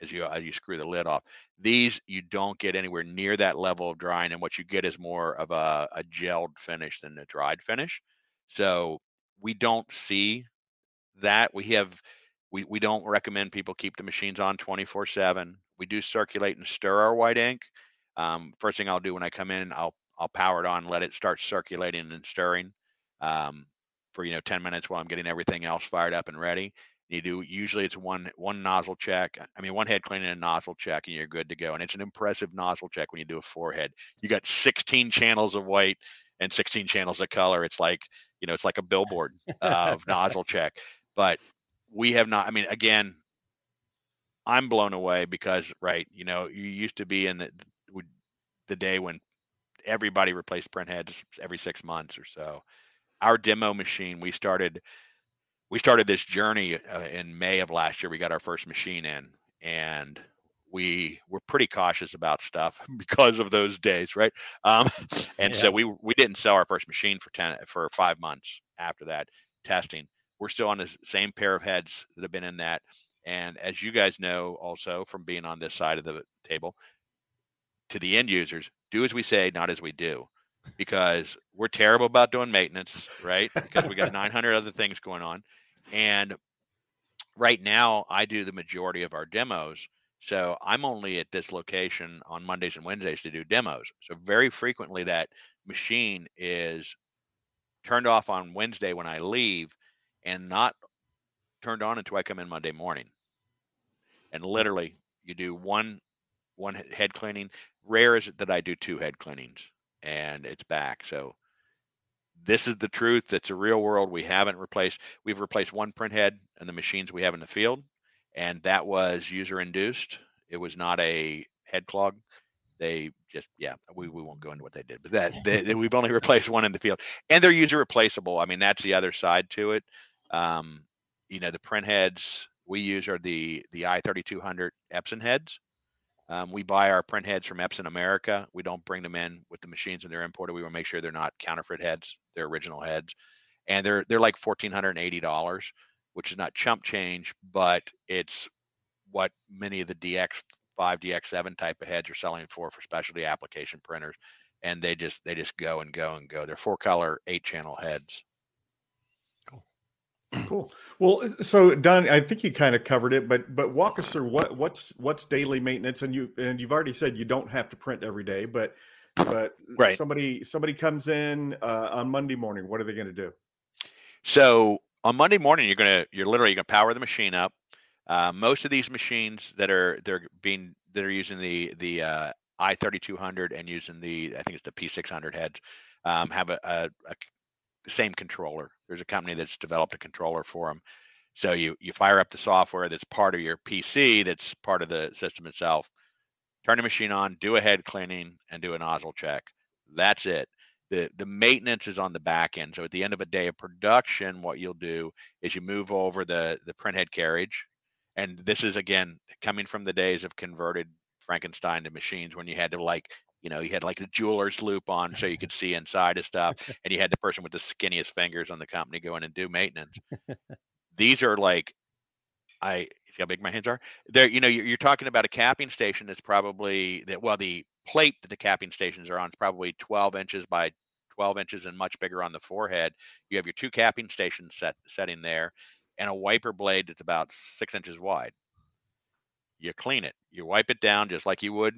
as you as you screw the lid off. These you don't get anywhere near that level of drying, and what you get is more of a, a gelled finish than a dried finish. So we don't see that. We have we, we don't recommend people keep the machines on 24 7 we do circulate and stir our white ink. Um, first thing i'll do when i come in i'll i'll power it on let it start circulating and stirring um, for you know 10 minutes while i'm getting everything else fired up and ready. You do usually it's one one nozzle check i mean one head cleaning and nozzle check and you're good to go. And it's an impressive nozzle check when you do a four head. You got 16 channels of white and 16 channels of color. It's like you know it's like a billboard of nozzle check. But we have not i mean again i'm blown away because right you know you used to be in the, the day when everybody replaced print heads every six months or so. Our demo machine we started we started this journey uh, in may of last year we got our first machine in and we were pretty cautious about stuff because of those days right? Um, and so we we didn't sell our first machine for 10 for five months after that testing. We're still on the same pair of heads that have been in that. And as you guys know, also from being on this side of the table, to the end users, do as we say, not as we do, because we're terrible about doing maintenance, right? Because we got 900 other things going on. And right now, I do the majority of our demos. So I'm only at this location on Mondays and Wednesdays to do demos. So very frequently, that machine is turned off on Wednesday when I leave and not turned on until I come in Monday morning. And hmm. literally, you do one one head cleaning. Rare is it that I do two head cleanings, and it's back. So this is the truth. It's a real world. We haven't replaced. We've replaced one print head and the machines we have in the field, and that was user induced. It was not a head clog. They just yeah, we, we won't go into what they did, but that they, we've only replaced one in the field, and they're user replaceable. I mean that's the other side to it. Um, you know the print heads we use are the the i3200 Epson heads. Um, we buy our print heads from Epson America. We don't bring them in with the machines when they're imported. We want to make sure they're not counterfeit heads; they're original heads, and they're they're like fourteen hundred and eighty dollars, which is not chump change, but it's what many of the DX5, DX7 type of heads are selling for for specialty application printers, and they just they just go and go and go. They're four color, eight channel heads. Cool. Well, so Don, I think you kind of covered it, but but walk us through what what's what's daily maintenance, and you and you've already said you don't have to print every day, but but right. somebody somebody comes in uh, on Monday morning, what are they going to do? So on Monday morning, you're gonna you're literally gonna power the machine up. Uh, most of these machines that are they're being that are using the the uh, i3200 and using the I think it's the P600 heads um, have a, a, a the same controller. There's a company that's developed a controller for them. So you you fire up the software that's part of your PC, that's part of the system itself. Turn the machine on, do a head cleaning, and do a nozzle check. That's it. The the maintenance is on the back end. So at the end of a day of production, what you'll do is you move over the the printhead carriage, and this is again coming from the days of converted Frankenstein to machines when you had to like you know, you had like the jeweler's loop on so you could see inside of stuff, and you had the person with the skinniest fingers on the company go in and do maintenance. These are like, I see how big my hands are. There, you know, you're, you're talking about a capping station that's probably that. Well, the plate that the capping stations are on is probably 12 inches by 12 inches and much bigger on the four head. You have your two capping stations set setting there, and a wiper blade that's about six inches wide. You clean it. You wipe it down just like you would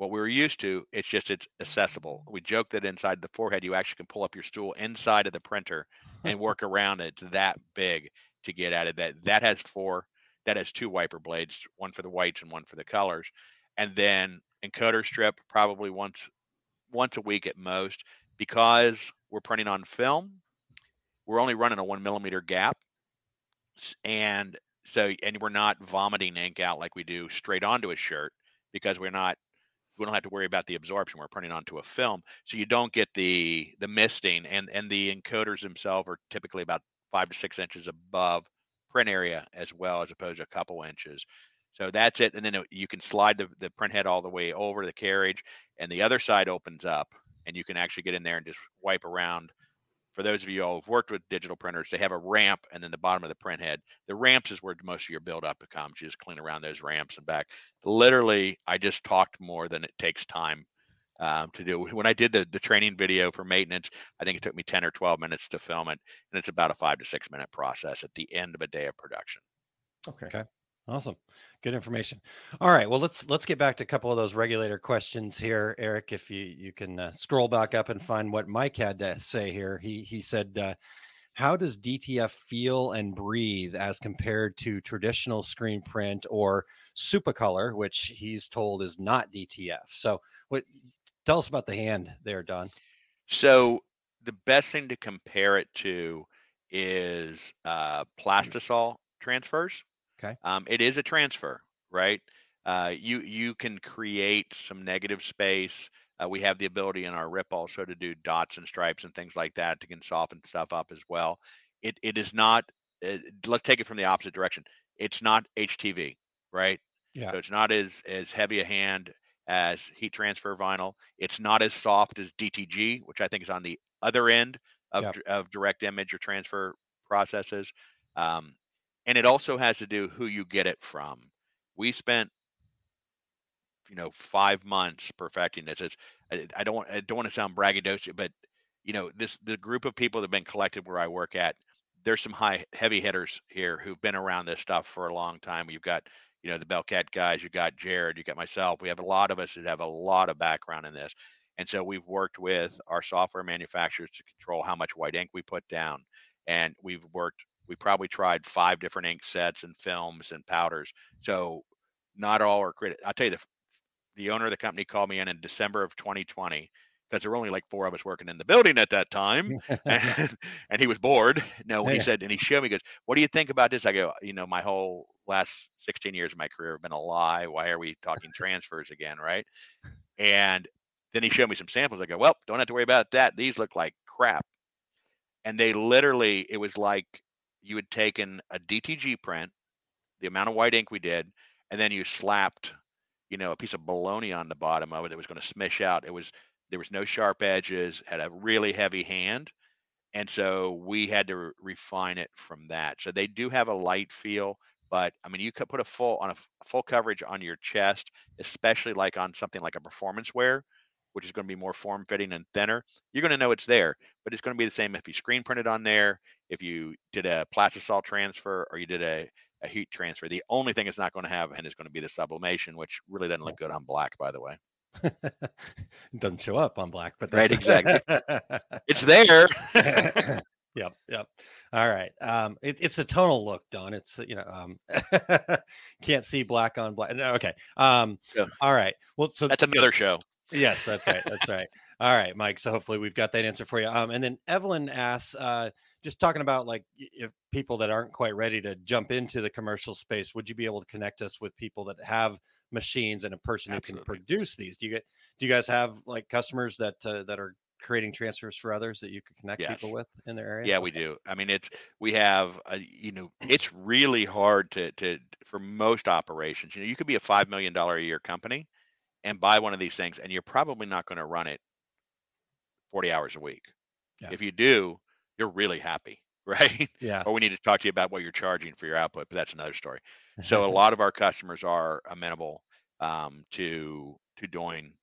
what we were used to. It's just it's accessible. Mm-hmm. We joke that inside the four head, you actually can pull up your stool inside of the printer and work around it. It's that big to get at it. That that has four. That has two wiper blades, one for the whites and one for the colors, and then encoder strip probably once once a week at most because we're printing on film. We're only running a one millimeter gap, and so and we're not vomiting ink out like we do straight onto a shirt because we're not we don't have to worry about the absorption. We're printing onto a film, so you don't get the the misting, and and the encoders themselves are typically about five to six inches above print area as well, as opposed to a couple inches. So that's it, and then it, you can slide the, the print head all the way over the carriage, and the other side opens up, and you can actually get in there and just wipe around for those of you all who've worked with digital printers, they have a ramp and then the bottom of the print head. The ramps is where most of your buildup comes. You just clean around those ramps and back. Literally, I just talked more than it takes time um, to do. When I did the, the training video for maintenance, I think it took me 10 or 12 minutes to film it. And it's about a five to six minute process at the end of a day of production. Okay. Okay. Awesome. Good information. All right. Well, let's let's get back to a couple of those regulator questions here, Eric. If you you can uh, scroll back up and find what Mike had to say here. He he said, uh, "How does DTF feel and breathe as compared to traditional screen print or Supacolor, which he's told is not DTF?" So, what? Tell us about the hand there, Don. So the best thing to compare it to is uh, plastisol transfers. Okay. Um, it is a transfer, right? Uh, you you can create some negative space. Uh, we have the ability in our RIP also to do dots and stripes and things like that to can soften stuff up as well. It it is not. Uh, let's take it from the opposite direction. It's not HTV, right? Yeah. So it's not as as heavy a hand as heat transfer vinyl. It's not as soft as DTG, which I think is on the other end of, Yep. of direct image or transfer processes. Um, and it also has to do who you get it from. We spent, you know, five months perfecting this. It's, I, I don't want, I don't want to sound braggadocious, but you know, this the group of people that have been collected where I work at. There's some high heavy hitters here who've been around this stuff for a long time. You've got, you know, the Belquette guys. You got Jared. You got myself. We have a lot of us that have a lot of background in this. And so we've worked with our software manufacturers to control how much white ink we put down. And we've worked, we probably tried five different ink sets and films and powders. So not all are created. I'll tell you, the, the owner of the company called me in in December of 2020 because there were only like four of us working in the building at that time. and, and he was bored. No, he said, and he showed me, he goes, What do you think about this? I go, You know, my whole last 16 years of my career have been a lie. Why are we talking transfers again? Right. And then he showed me some samples. I go, Well, don't have to worry about that. These look like crap. And they literally, it was like you had taken a DTG print, the amount of white ink we did, and then you slapped, you know, a piece of bologna on the bottom of it that was going to smish out. It was, there was no sharp edges, had a really heavy hand. And so we had to re- refine it from that. So they do have a light feel, but I mean, you could put a full on a full coverage on your chest, especially like on something like a performance wear, which is going to be more form fitting and thinner. You're going to know it's there, but it's going to be the same if you screen printed on there, if you did a plastisol transfer or you did a, a heat transfer. The only thing it's not going to have and is going to be the sublimation, which really doesn't look good on black, by the way. it doesn't show up on black, but Right, exactly. It's there. yep, yep. All right. Um, it, it's a tonal look, Don. It's you know, um, can't see black on black. No, okay. Um, Yeah. all right. Well, so That's another show. Yes, that's right. That's right. All right, Mike. So hopefully we've got that answer for you. Um, and then Evelyn asks, uh, just talking about like if people that aren't quite ready to jump into the commercial space, would you be able to connect us with people that have machines and a person who can produce these? Do you get? Do you guys have like customers that uh, that are creating transfers for others that you could connect Yes. people with in their area? Yeah, we do. I mean, it's we have a, you know, it's really hard to to for most operations. You know, you could be a five million dollar a year company and buy one of these things, and you're probably not going to run it forty hours a week. Yeah. If you do, you're really happy, right? Yeah. or we need to talk to you about what you're charging for your output, but that's another story. So a lot of our customers are amenable um, to to doing,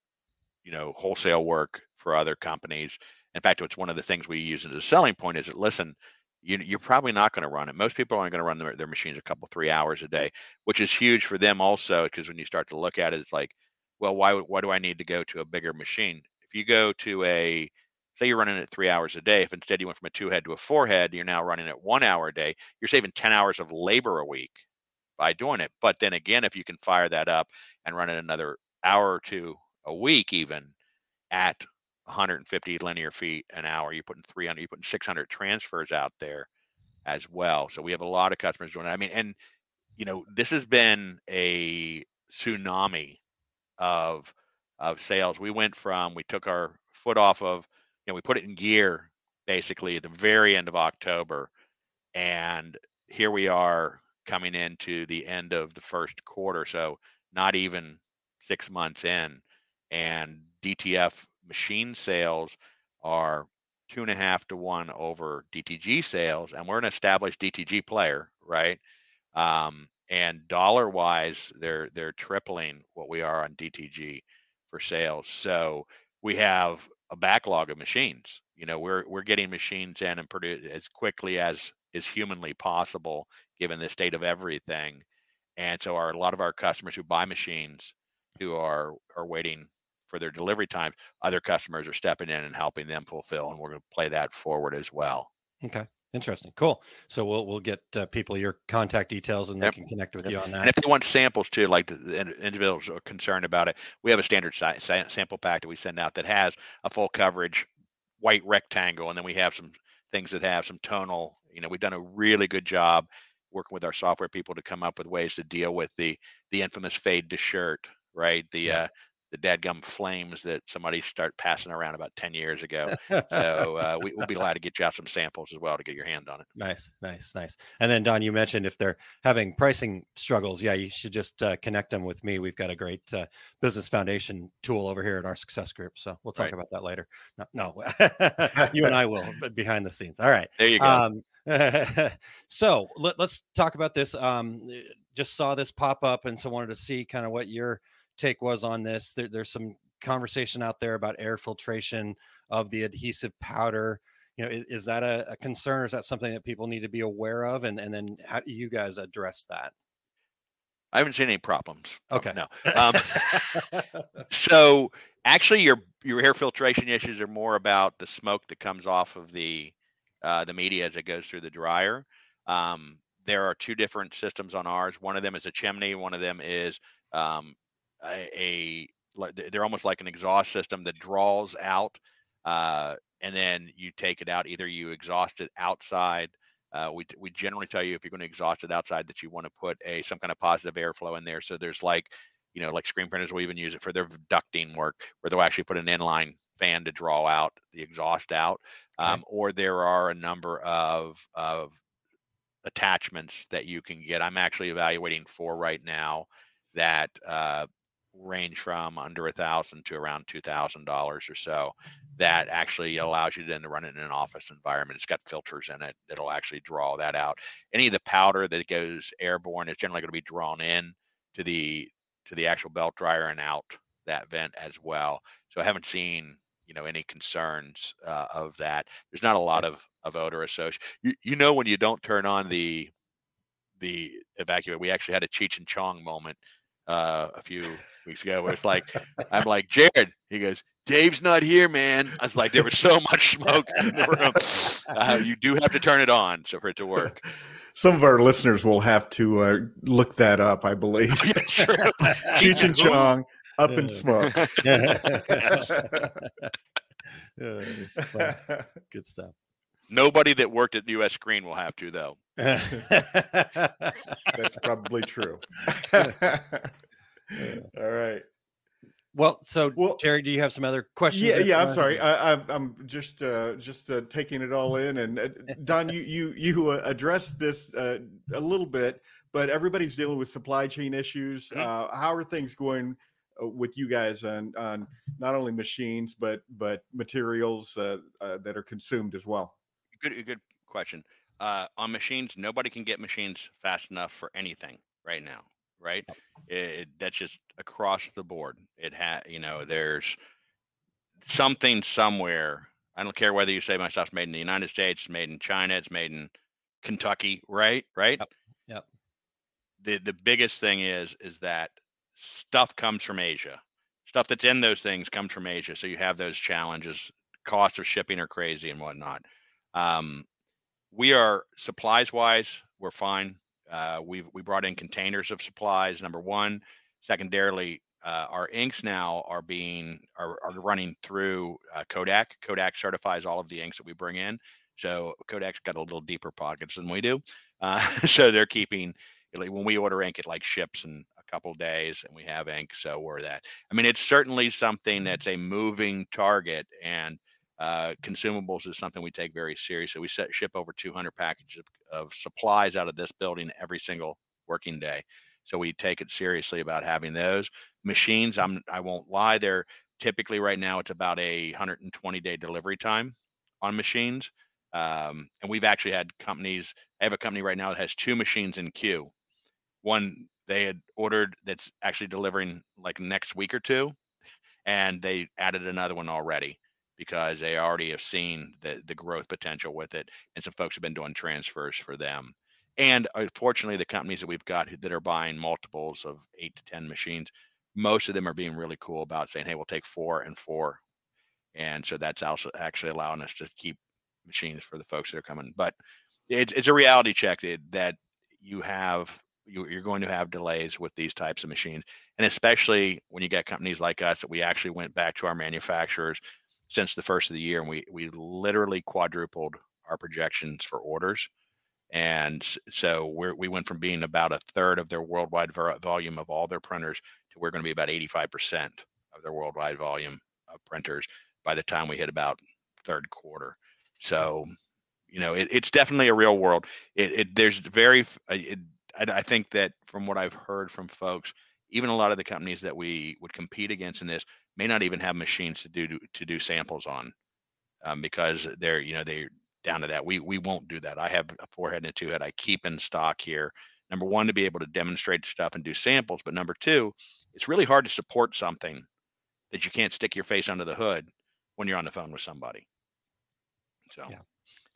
you know, wholesale work for other companies. In fact, it's one of the things we use as a selling point is that listen, you, you're probably not going to run it. Most people are only going to run their, their machines a couple three hours a day, which is huge for them also because when you start to look at it, it's like, well, why why do I need to go to a bigger machine? If you go to a say you're running it three hours a day, if instead you went from a two head to a four head, you're now running it one hour a day, you're saving 10 hours of labor a week by doing it. But then again, if you can fire that up and run it another hour or two a week, even at 150 linear feet an hour, you're putting 300, you're putting 600 transfers out there as well. So we have a lot of customers doing it. I mean, and you know, this has been a tsunami of of sales. We went from we took our foot off of, know, we put it in gear basically at the very end of October, and here we are coming into the end of the first quarter. So not even six months in, and DTF machine sales are two and a half to one over DTG sales, and we're an established DTG player, right? Um, and dollar wise, they're they're tripling what we are on DTG for sales. So we have a backlog of machines. You know, we're we're getting machines in and produce as quickly as is humanly possible given the state of everything. And so our a lot of our customers who buy machines who are are waiting for their delivery times, other customers are stepping in and helping them fulfill, and we're going to play that forward as well. Okay. Interesting. Cool. So we'll we'll get uh, people your contact details and Yep. they can connect with Yep. you on that. And if they want samples too, like the, the individuals are concerned about it, we have a standard si- sample pack that we send out that has a full coverage white rectangle, and then we have some things that have some tonal. You know, we've done a really good job working with our software people to come up with ways to deal with the the infamous fade to shirt, right? The Yeah. uh, the dadgum flames that somebody started passing around about 10 years ago. So uh, we, will be glad to get you out some samples as well to get your hand on it. Nice, nice, nice. And then Don, you mentioned if they're having pricing struggles, yeah, you should just uh, connect them with me. We've got a great uh, business foundation tool over here at our success group. So we'll talk right. about that later. No, no. you and I will, but behind the scenes. All right. There you go. Um, so let, us talk about this. Um, just saw this pop up, and so wanted to see kind of what your take was on this. There, there's some conversation out there about air filtration of the adhesive powder. You know, is, is that a, a, concern? Or is that something that people need to be aware of? And and then how do you guys address that? I haven't seen any problems. Okay. No. Um, so actually, your your air filtration issues are more about the smoke that comes off of the uh, the media as it goes through the dryer. Um, there are two different systems on ours. One of them is a chimney. One of them is um, a, a, they're almost like an exhaust system that draws out, uh, and then you take it out. Either you exhaust it outside. Uh, we we generally tell you if you're going to exhaust it outside that you want to put a some kind of positive airflow in there. So there's like you know like screen printers will even use it for their ducting work where they'll actually put an inline fan to draw out the exhaust out um, or there are a number of of attachments that you can get. I'm actually evaluating four right now that uh, range from under a thousand to around two thousand dollars or so. That actually allows you then to run it in an office environment. It's got filters in it that'll actually draw that out. Any of the powder that goes airborne is generally going to be drawn in to the to the actual belt dryer and out that vent as well. So I haven't seen you know any concerns uh, of that. There's not a lot of of odor associated. You, you know when you don't turn on the the evacuate. We actually had a Cheech and Chong moment uh, a few weeks ago where it's like I'm like Jared. He goes, Dave's not here, man. I was like, there was so much smoke in the room. Uh, you do have to turn it on so for it to work. Some of our listeners will have to uh, look that up, I believe. Cheech and Chong, up in smoke. Good stuff. Nobody that worked at U.S. Screen will have to, though. That's probably true. All right. Well, so well, Terry, do you have some other questions? Yeah, yeah. I'm sorry. I, am just uh, just uh, taking it all in. And uh, Don, you you you uh, addressed this uh, a little bit, but everybody's dealing with supply chain issues. Mm-hmm. Uh, how are things going uh, with you guys on on not only machines but but materials uh, uh, that are consumed as well? Good, good question. Uh, on machines, nobody can get machines fast enough for anything right now. Right? It, that's just across the board. It had, you know, there's something somewhere. I don't care whether you say my stuff's made in the United States, it's made in China, it's made in Kentucky, right? Right? Yep. yep. The the biggest thing is is that stuff comes from Asia. Stuff that's in those things comes from Asia. So you have those challenges. Costs of shipping are crazy and whatnot. Um, we are supplies wise, we're fine. Uh, we we brought in containers of supplies. Number one. Secondarily, uh, our inks now are being are, are running through uh, Kodak. Kodak certifies all of the inks that we bring in. So Kodak's got a little deeper pockets than we do. Uh, so they're keeping when we order ink, it like ships in a couple days and we have ink so we're that i mean it's certainly something mm-hmm. that's a moving target and uh, consumables is something we take very seriously we set, ship over 200 packages of, of supplies out of this building every single working day. So we take it seriously about having those. Machines i'm i won't lie they're typically right now it's about a 120 day delivery time on machines. Um, and we've actually had companies i have a company right now that has two machines in queue. One they had ordered that's actually delivering like next week or two and they added another one already because they already have seen the the growth potential with it and some folks have been doing transfers for them. And unfortunately uh, the companies that we've got that are buying multiples of 8 to 10 machines most of them are being really cool about saying hey we'll take 4 and 4 and so that's also actually allowing us to keep machines for the folks that are coming. But it's, it's a reality check that you have you, are going to have delays with these types of machines. And especially when you get companies like us that we actually went back to our manufacturers since the first of the year and we we literally quadrupled our projections for orders and so we we went from being about a third of their worldwide volume of all their printers to we're going to be about 85% of their worldwide volume of printers by the time we hit about third quarter. So, you know, it, it's definitely a real world. It, it there's very, uh, it, I, I think that from what I've heard from folks, even a lot of the companies that we would compete against in this may not even have machines to do to do samples on, um, because they're you know they're down to that. We we won't do that. I have a four head and a two head. I keep in stock here. Number one, to be able to demonstrate stuff and do samples, but number two, it's really hard to support something that you can't stick your face under the hood when you're on the phone with somebody. So, Yeah.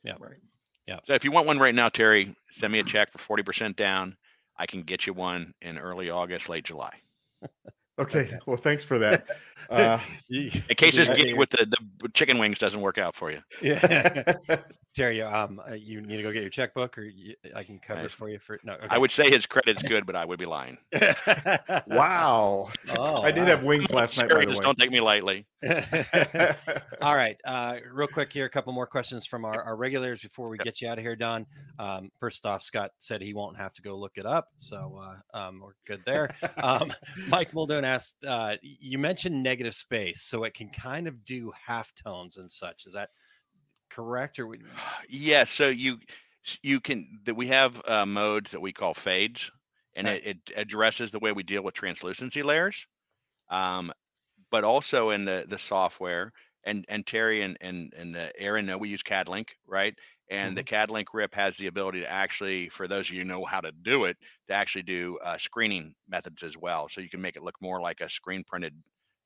Yeah. Right. Yeah. So if you want one right now, Terry, send me a check for forty percent down. I can get you one in early August, late July. Okay. Well, thanks for that. Uh, In case this Yeah. gig with the, the chicken wings doesn't work out for you. Yeah. Terry, um, uh, you need to go get your checkbook, or you, I can cover it for you. For no, I would say his credit's good, but I would be lying. wow. Oh, I did wow. have wings last night, by Scary, the just don't take me lightly. All right. Uh, real quick here, a couple more questions from our, our regulars before we get you out of here, Don. Um, first off, Scott said he won't have to go look it up. So uh, um, we're good there. Um, Mike Muldoon asked, uh, you mentioned negative space, so it can kind of do half tones and such. Is that correct? Or we, Yeah, so you you can that we have uh, modes that we call fades, and Okay. it, it addresses the way we deal with translucency layers. Um, but also in the the software, and and Terry and and and uh, Aaron know we use CADLink, right? And the CADLink RIP has the ability to actually, for those of you who know how to do it, to actually do uh, screening methods as well. So you can make it look more like a screen printed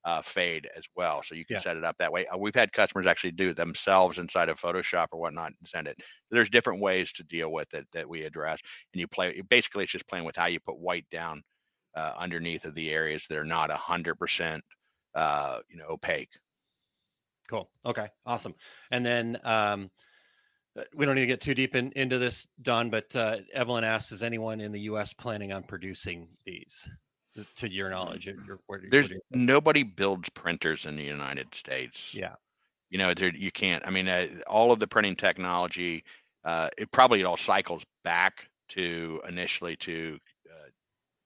uh, fade as well. So you can Yeah. set it up that way. Uh, we've had customers actually do it themselves inside of Photoshop or whatnot and send it. There's different ways to deal with it that we address, and you play. Basically, it's just playing with how you put white down uh, underneath of the areas that are not a hundred percent, uh, you know, opaque. Cool. Okay. Awesome. And then um, we don't need to get too deep in, into this, Don, but uh, Evelyn asks, is anyone in the U.S. planning on producing these? uh, To your knowledge, Or- or what do There's you- nobody builds printers in the United States. yeah. you know there you can't i mean uh, all of the printing technology uh, it probably all cycles back to initially to uh,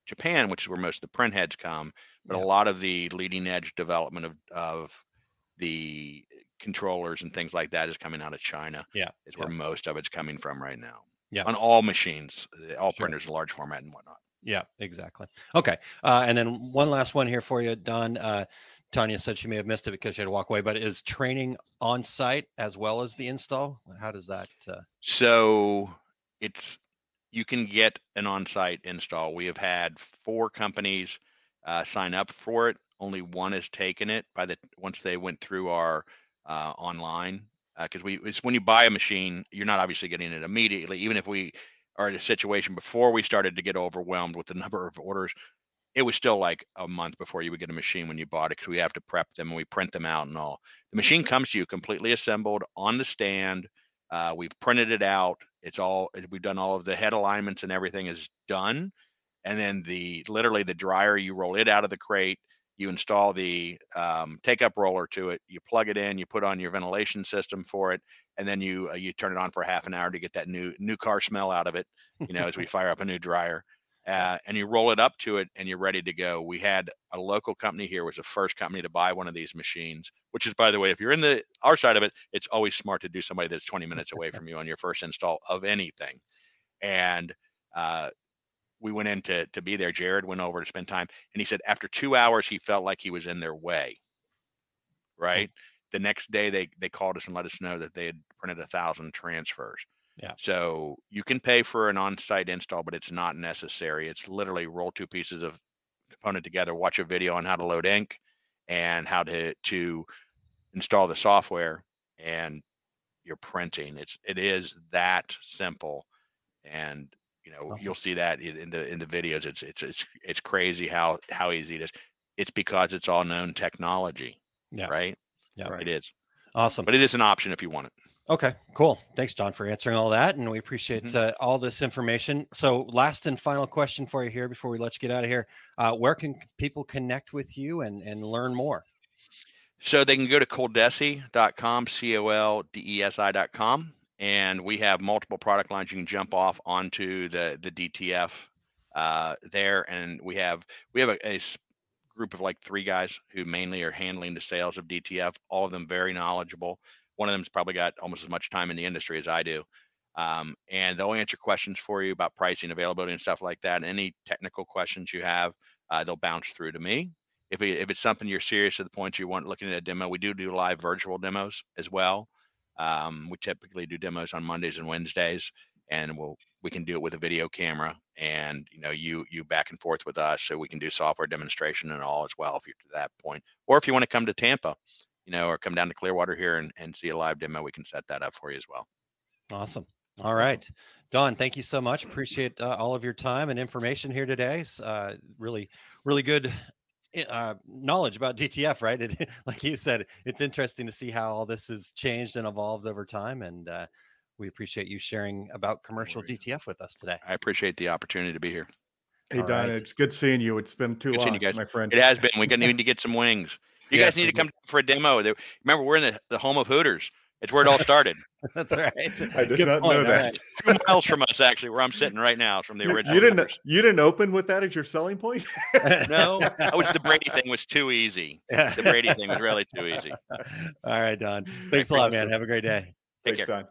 japan which is where most of the print heads come but Yeah. a lot of the leading edge development of, of the controllers and things like that is coming out of china Yeah, is where most of it's coming from right now Yeah. on all machines all Sure. printers large format and whatnot Yeah, exactly. Okay. Uh, and then one last one here for you, Don. Uh, Tanya said she may have missed it because she had to walk away, but is training on site as well as the install? How does that? Uh, So it's you can get an on-site install. We have had four companies uh, sign up for it. Only one has taken it by the once they went through our uh, online because we it's when you buy a machine, you're not obviously getting it immediately. Even if we are in a situation before we started to get overwhelmed with the number of orders, it was still like a month before you would get a machine when you bought it because we have to prep them and we print them out and all. The machine comes to you completely assembled on the stand. Uh, we've printed it out. It's all we've done all of the head alignments and everything is done. And then the literally the dryer, you roll it out of the crate, you install the um, take up roller to it, you plug it in, you put on your ventilation system for it, and then you uh, you turn it on for half an hour to get that new new car smell out of it. You know, as we fire up a new dryer. Uh, and you roll it up to it and you're ready to go. We had a local company here was the first company to buy one of these machines, which is by the way, if you're in the our side of it, it's always smart to do somebody that's 20 minutes away from you on your first install of anything. And uh, we went in to, to be there. Jared went over to spend time and he said after two hours he felt like he was in their way. Hmm. Right. The next day they they called us and let us know that they had printed a thousand transfers. Yeah. So you can pay for an on-site install, but it's not necessary. It's literally roll two pieces of component together, watch a video on how to load ink and how to to install the software, and you're printing. It's it is that simple, and you know Awesome. you'll see that in in the in the videos. It's it's it's it's crazy how how easy it is. It's because it's all known technology, yeah. right? Yeah. It is, Awesome. but it is an option if you want it. Okay, cool. Thanks, Don, for answering all that. And we appreciate Mhm. uh, all this information. So, last and final question for you here before we let you get out of here. Uh, where can people connect with you and, and learn more? So they can go to coldesi.com, C O L D E S I.com, and we have multiple product lines. You can jump off onto the the DTF uh, there, and we have we have a, a group of like three guys who mainly are handling the sales of DTF. All of them very knowledgeable. One of them's probably got almost as much time in the industry as I do. Um, and they'll answer questions for you about pricing, availability, and stuff like that. And any technical questions you have, uh, they'll bounce through to me. If, it, if it's something you're serious to the point you want looking at a demo, we do do live virtual demos as well. Um, we typically do demos on Mondays and Wednesdays, and we'll we can do it with a video camera, and you know you you back and forth with us, so we can do software demonstration and all as well if you're to that point. Or if you want to come to Tampa, you know, or come down to Clearwater here and, and see a live demo, we can set that up for you as well. Awesome. All right. Don, thank you so much. Appreciate uh, all of your time and information here today. Uh, really, really good uh, knowledge about DTF, right? It, like you said, it's interesting to see how all this has changed and evolved over time. And uh, we appreciate you sharing about commercial DTF with us today. I appreciate the opportunity to be here. Hey, All Don, right. it's good seeing you. It's been too Good long, you guys. my friend. It has been. We need to get some wings. You Yes, guys need to come for a demo. Remember, we're in the, the home of Hooters. It's where it all started. That's right. I did Good not point. know that. right. Two miles from us, actually, where I'm sitting right now, from the original. you didn't Hooters. you didn't open with that as your selling point? No, I was, the Brady thing was too easy. The Brady thing was really too easy. All right, Don. Thanks a lot, man. Have a great day. Take Thanks, care. Don.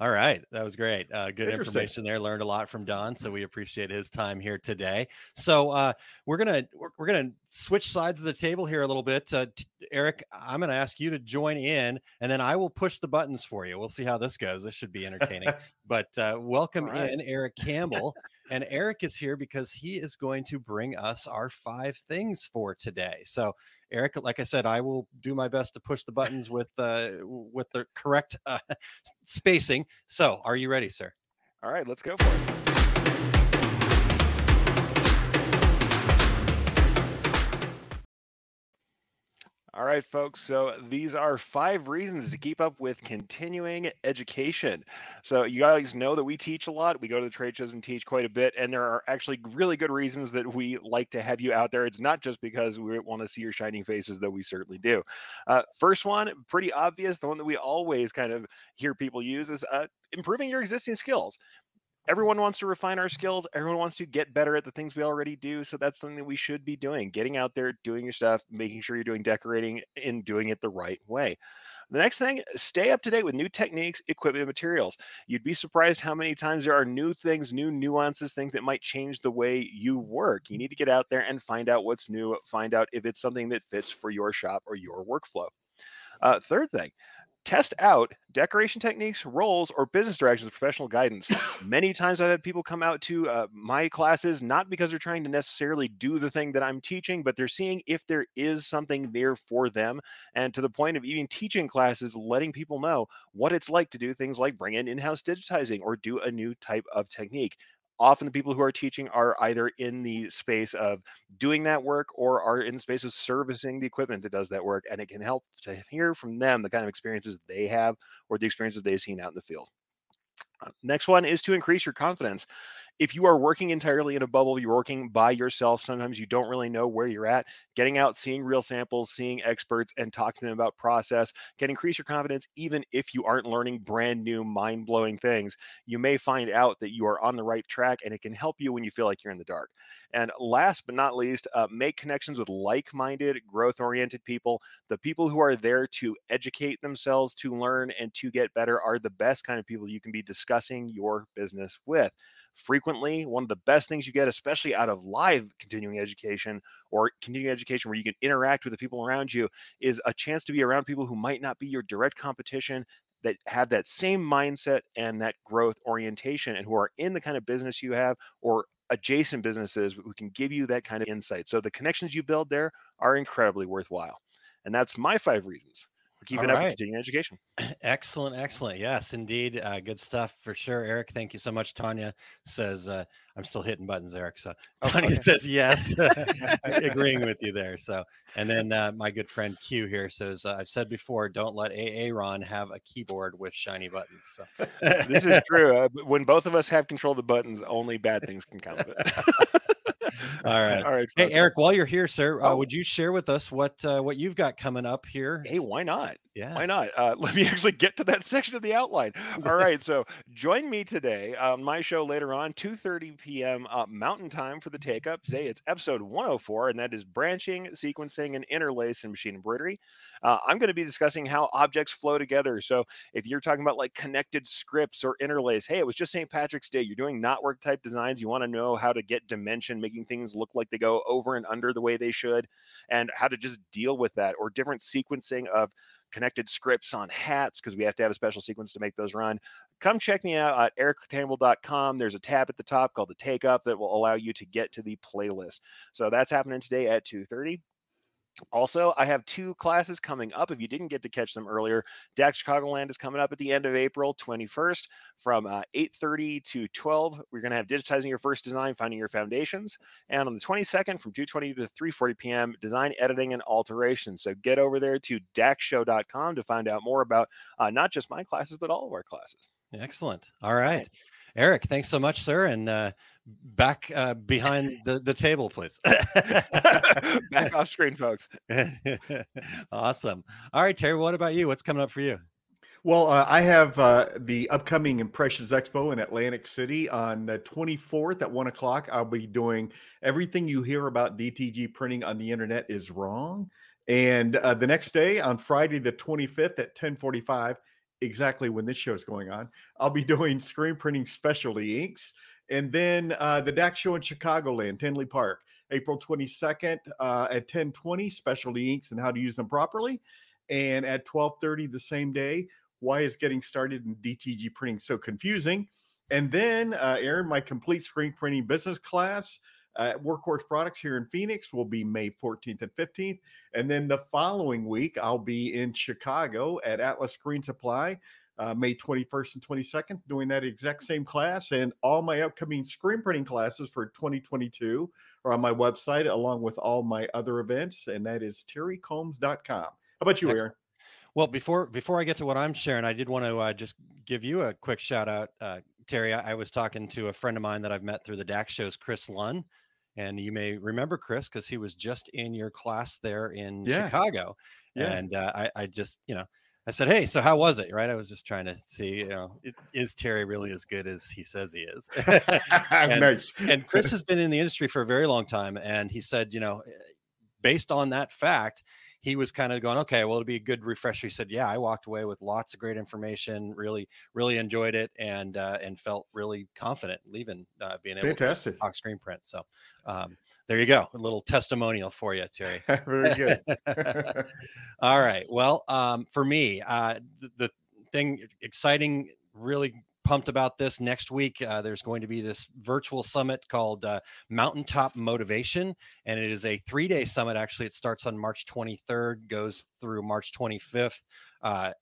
All right, that was great. Uh, good information there. Learned a lot from Don, so we appreciate his time here today. So uh, we're gonna we're, we're gonna switch sides of the table here a little bit. Uh, t- Eric, I'm gonna ask you to join in, and then I will push the buttons for you. We'll see how this goes. This should be entertaining. but uh, welcome right. in, Eric Campbell, and Eric is here because he is going to bring us our five things for today. So. Eric, like I said, I will do my best to push the buttons with uh, with the correct uh, spacing. So, are you ready, sir? All right, let's go for it. All right, folks. So these are five reasons to keep up with continuing education. So you guys know that we teach a lot. We go to the trade shows and teach quite a bit, and there are actually really good reasons that we like to have you out there. It's not just because we want to see your shining faces, though we certainly do. Uh, first one, pretty obvious, the one that we always kind of hear people use is uh, improving your existing skills everyone wants to refine our skills everyone wants to get better at the things we already do so that's something that we should be doing getting out there doing your stuff making sure you're doing decorating and doing it the right way. The next thing stay up to date with new techniques equipment and materials. You'd be surprised how many times there are new things new nuances things that might change the way you work. You need to get out there and find out what's new find out if it's something that fits for your shop or your workflow. Uh, third thing test out decoration techniques, roles, or business directions with professional guidance. Many times I've had people come out to uh, my classes not because they're trying to necessarily do the thing that I'm teaching, but they're seeing if there is something there for them. And to the point of even teaching classes, letting people know what it's like to do things like bring in in house digitizing or do a new type of technique often the people who are teaching are either in the space of doing that work or are in the space of servicing the equipment that does that work and it can help to hear from them the kind of experiences they have or the experiences they've seen out in the field. Uh, next one is to increase your confidence if you are working entirely in a bubble, you're working by yourself, sometimes you don't really know where you're at. Getting out, seeing real samples, seeing experts, and talking to them about process can increase your confidence, even if you aren't learning brand new, mind blowing things. You may find out that you are on the right track, and it can help you when you feel like you're in the dark. And last but not least, uh, make connections with like minded, growth oriented people. The people who are there to educate themselves, to learn, and to get better are the best kind of people you can be discussing your business with frequently one of the best things you get especially out of live continuing education or continuing education where you can interact with the people around you is a chance to be around people who might not be your direct competition that have that same mindset and that growth orientation and who are in the kind of business you have or adjacent businesses who can give you that kind of insight. So the connections you build there are incredibly worthwhile. And that's my five reasons for keeping All up right. continuing education Excellent, excellent. Yes, indeed. Uh, good stuff for sure, Eric. Thank you so much. Tanya says, uh, I'm still hitting buttons, Eric. So Oh, Tanya okay. says yes, agreeing with you there. So, and then uh, my good friend Q here says, uh, I've said before, don't let AA Ron have a keyboard with shiny buttons. So, this is true. Uh, when both of us have control of the buttons, only bad things can come of it. All right. All right. Hey. Eric, while you're here, sir, uh, Oh. would you share with us what uh, what you've got coming up here? Hey, why not? yeah. Why not? Uh, let me actually get to that section of the outline. All right, so join me today on my show later on, 2:30 p.m. Uh, Mountain Time for the Take Up. Today it's episode 104, and that is branching, sequencing, and interlace in machine embroidery. Uh, I'm going to be discussing how objects flow together. So if you're talking about like connected scripts or interlace, hey, it was just St. Patrick's Day. You're doing knotwork type designs. You want to know how to get dimension, making things look like they go over and under the way they should, and how to just deal with that, or different sequencing of connected scripts on hats because we have to have a special sequence to make those run. Come check me out at erichcampbell.com. There's a tab at the top called the Take Up that will allow you to get to the playlist. So that's happening today at 2:30. Also, I have two classes coming up. If you didn't get to catch them earlier, DAX Chicagoland is coming up at the end of April 21st from uh, 8.30 to 12. We're going to have digitizing your first design, finding your foundations. And on the 22nd from 2.20 to 3.40 p.m., design, editing, and alteration. So get over there to daxshow.com to find out more about uh, not just my classes, but all of our classes. Excellent. All right. Eric, thanks so much, sir. And uh, back uh, behind the, the table, please. Back off screen, folks. awesome. All right, Terry, what about you? What's coming up for you? Well, uh, I have uh, the upcoming Impressions Expo in Atlantic City on the 24th at one o'clock. I'll be doing everything you hear about DTG printing on the internet is wrong. And uh, the next day, on Friday the 25th at 10:45, exactly when this show is going on, I'll be doing screen printing specialty inks. And then uh, the DAX show in Chicagoland, Tinley Park, April 22nd uh, at 10:20, specialty inks and how to use them properly. And at 12:30 the same day, why is getting started in DTG printing so confusing? And then, uh, Aaron, my complete screen printing business class uh, at Workhorse Products here in Phoenix will be May 14th and 15th. And then the following week, I'll be in Chicago at Atlas Screen Supply, uh, May 21st and 22nd, doing that exact same class. And all my upcoming screen printing classes for 2022 are on my website, along with all my other events. And that is terrycombs.com. How about you, Excellent. Aaron? Well, before before I get to what I'm sharing, I did want to uh, just give you a quick shout out, uh, Terry. I, I was talking to a friend of mine that I've met through the DAX shows, Chris Lunn, and you may remember Chris because he was just in your class there in Yeah. Chicago. Yeah. And uh, I, I just, you know, I said, "Hey, so how was it?" Right? I was just trying to see, you know, is Terry really as good as he says he is? And- nice. and Chris has been in the industry for a very long time, and he said, you know, based on that fact, he was kind of going, okay, well, it'll be a good refresher. He said, yeah, I walked away with lots of great information, really, really enjoyed it, and uh, and felt really confident leaving, uh, being able Fantastic. to talk screen print. So um, there you go, a little testimonial for you, Terry. Very good. All right. Well, um, for me, uh, the, the thing exciting, really pumped about this next week. Uh, there's going to be this virtual summit called uh, Mountaintop Motivation, and it is a three day summit. Actually, it starts on March 23rd, goes through March 25th. Uh,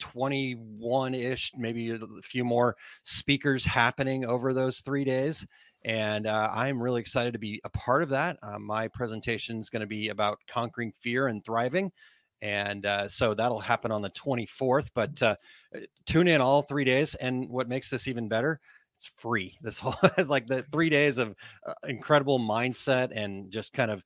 21 ish, maybe a few more speakers happening over those three days. And uh, I'm really excited to be a part of that. Uh, my presentation is going to be about conquering fear and thriving. And uh, so that'll happen on the 24th. But uh, tune in all three days. And what makes this even better, it's free. This whole like the three days of uh, incredible mindset and just kind of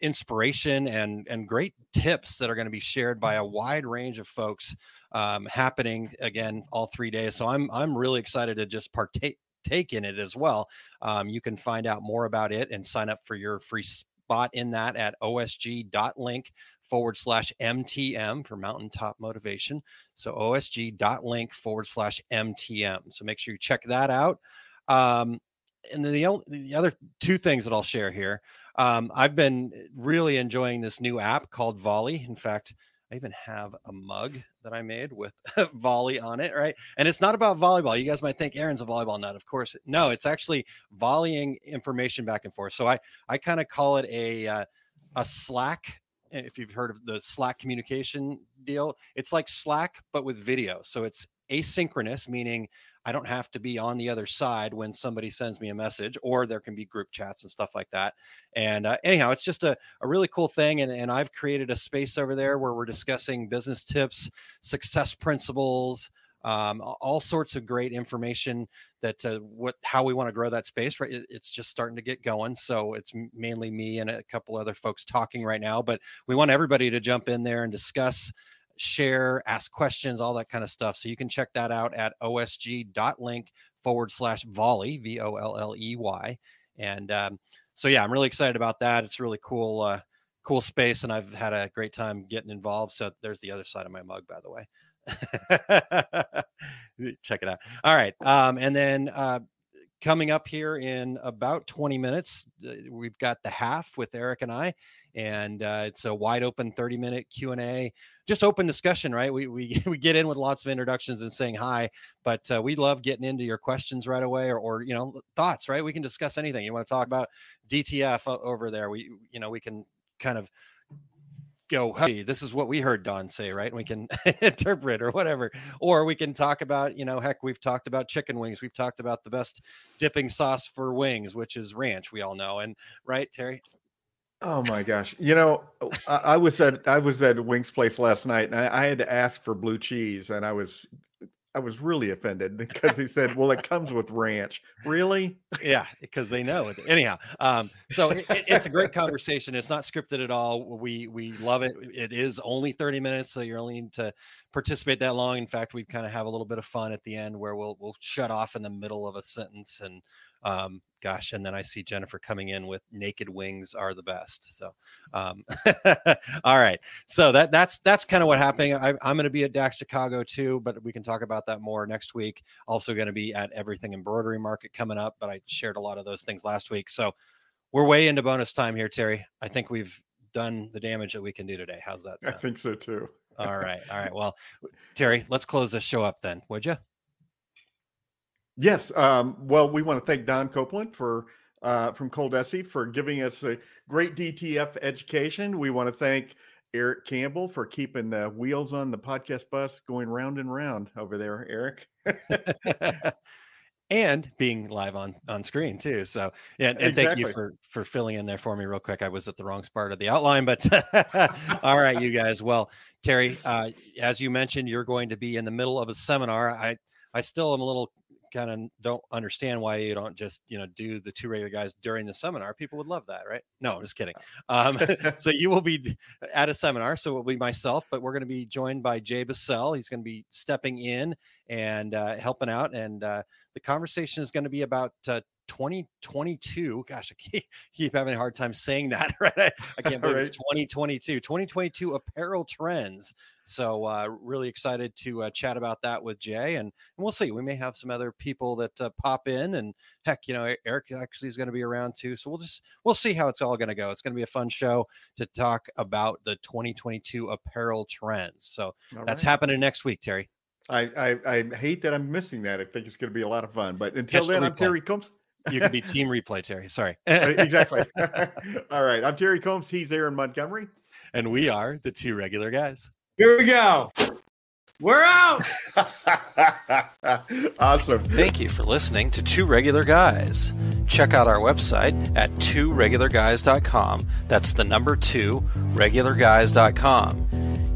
inspiration and and great tips that are going to be shared by a wide range of folks um, happening again all three days. So I'm I'm really excited to just partake take in it as well. Um, you can find out more about it and sign up for your free spot in that at osg.link forward slash MTM for mountaintop motivation. So osg.link forward slash MTM. So make sure you check that out. Um, and then the, the other two things that I'll share here. Um, I've been really enjoying this new app called Volley. In fact, I even have a mug that I made with volley on it, right? And it's not about volleyball. You guys might think Aaron's a volleyball nut. Of course, no, it's actually volleying information back and forth. So I I kind of call it a uh, a Slack. If you've heard of the Slack communication deal, it's like Slack but with video. So it's asynchronous, meaning I don't have to be on the other side when somebody sends me a message, or there can be group chats and stuff like that. And uh, anyhow, it's just a, a really cool thing. And, and I've created a space over there where we're discussing business tips, success principles, um, all sorts of great information that uh, what how we want to grow that space. Right, it, it's just starting to get going. So it's mainly me and a couple other folks talking right now, but we want everybody to jump in there and discuss share, ask questions, all that kind of stuff. So you can check that out at osg.link forward slash volley, V O L L E Y. And um, so, yeah, I'm really excited about that. It's really cool, uh, cool space, and I've had a great time getting involved. So there's the other side of my mug, by the way. Check it out. All right. Um, and then uh, coming up here in about 20 minutes, uh, we've got the half with Eric and I and uh, it's a wide open 30 minute q&a just open discussion right we, we we get in with lots of introductions and saying hi but uh, we love getting into your questions right away or, or you know thoughts right we can discuss anything you want to talk about dtf over there we you know we can kind of go hey this is what we heard don say right? And we can interpret or whatever. Or we can talk about you know heck we've talked about chicken wings. We've talked about the best dipping sauce for wings which is ranch we all know. And right terry? Oh my gosh! You know, I, I, was at I was at Wings Place last night, and I, I, had to ask for blue cheese, and I was I was really offended because he said, "Well, it comes with ranch." Really? Yeah, because they know it. Anyhow, um, so it, it's a great conversation. It's not scripted at all. We we love it. It is only thirty minutes, so you're only to participate that long. In fact, we kind of have a little bit of fun at the end where we'll we'll shut off in the middle of a sentence and um, gosh, and then I see Jennifer coming in with naked wings are the best. So, um, all right. So that that's that's kind of what happened. I, am going to be at DAX Chicago too, but we can talk about that more next week. Also going to be at Everything Embroidery Market coming up, but I shared a lot of those things last week. So we're way into bonus time here, Terry. I think we've done the damage that we can do today. How's that? Sound? I think so too. all right. All right. Well, Terry, let's close this show up then, would you? Yes. Um, well, we want to thank Don Copeland for uh, from Coldesi for giving us a great DTF education. We want to thank Eric Campbell for keeping the wheels on the podcast bus going round and round over there, Eric. and being live on on screen too. So yeah, and, exactly. thank you for for filling in there for me real quick. I was at the wrong part of the outline, but all right, you guys. Well, Terry, uh, as you mentioned, you're going to be in the middle of a seminar. I I still am a little kind of don't understand why you don't just you know do the two regular guys during the seminar people would love that right? No i'm just kidding. Um, so you will be at a seminar so it will be myself but we're going to be joined by jay Busselle he's going to be stepping in and uh, helping out and uh, the conversation is going to be about uh, 2022. Gosh, I keep, having a hard time saying that, right? I, I can't believe right. it's 2022. 2022 apparel trends. So, uh, really excited to uh, chat about that with Jay, and, and, we'll see. We may have some other people that uh, pop in, and heck, you know, Eric actually is going to be around too. So we'll just we'll see how it's all going to go. It's going to be a fun show to talk about the 2022 apparel trends. So all that's right. happening next week, Terry. I, I, I hate that I'm missing that. I think it's going to be a lot of fun. But until then, I'm Terry Combs. You can be team replay, Terry. Sorry. Uh, exactly. All right. I'm Terry Combs. He's Aaron Montgomery. And we are the two regular guys. Here we go. We're out. awesome. Thank you for listening to Two Regular Guys. Check out our website at tworegularguys.com. That's the number two, regularguys.com.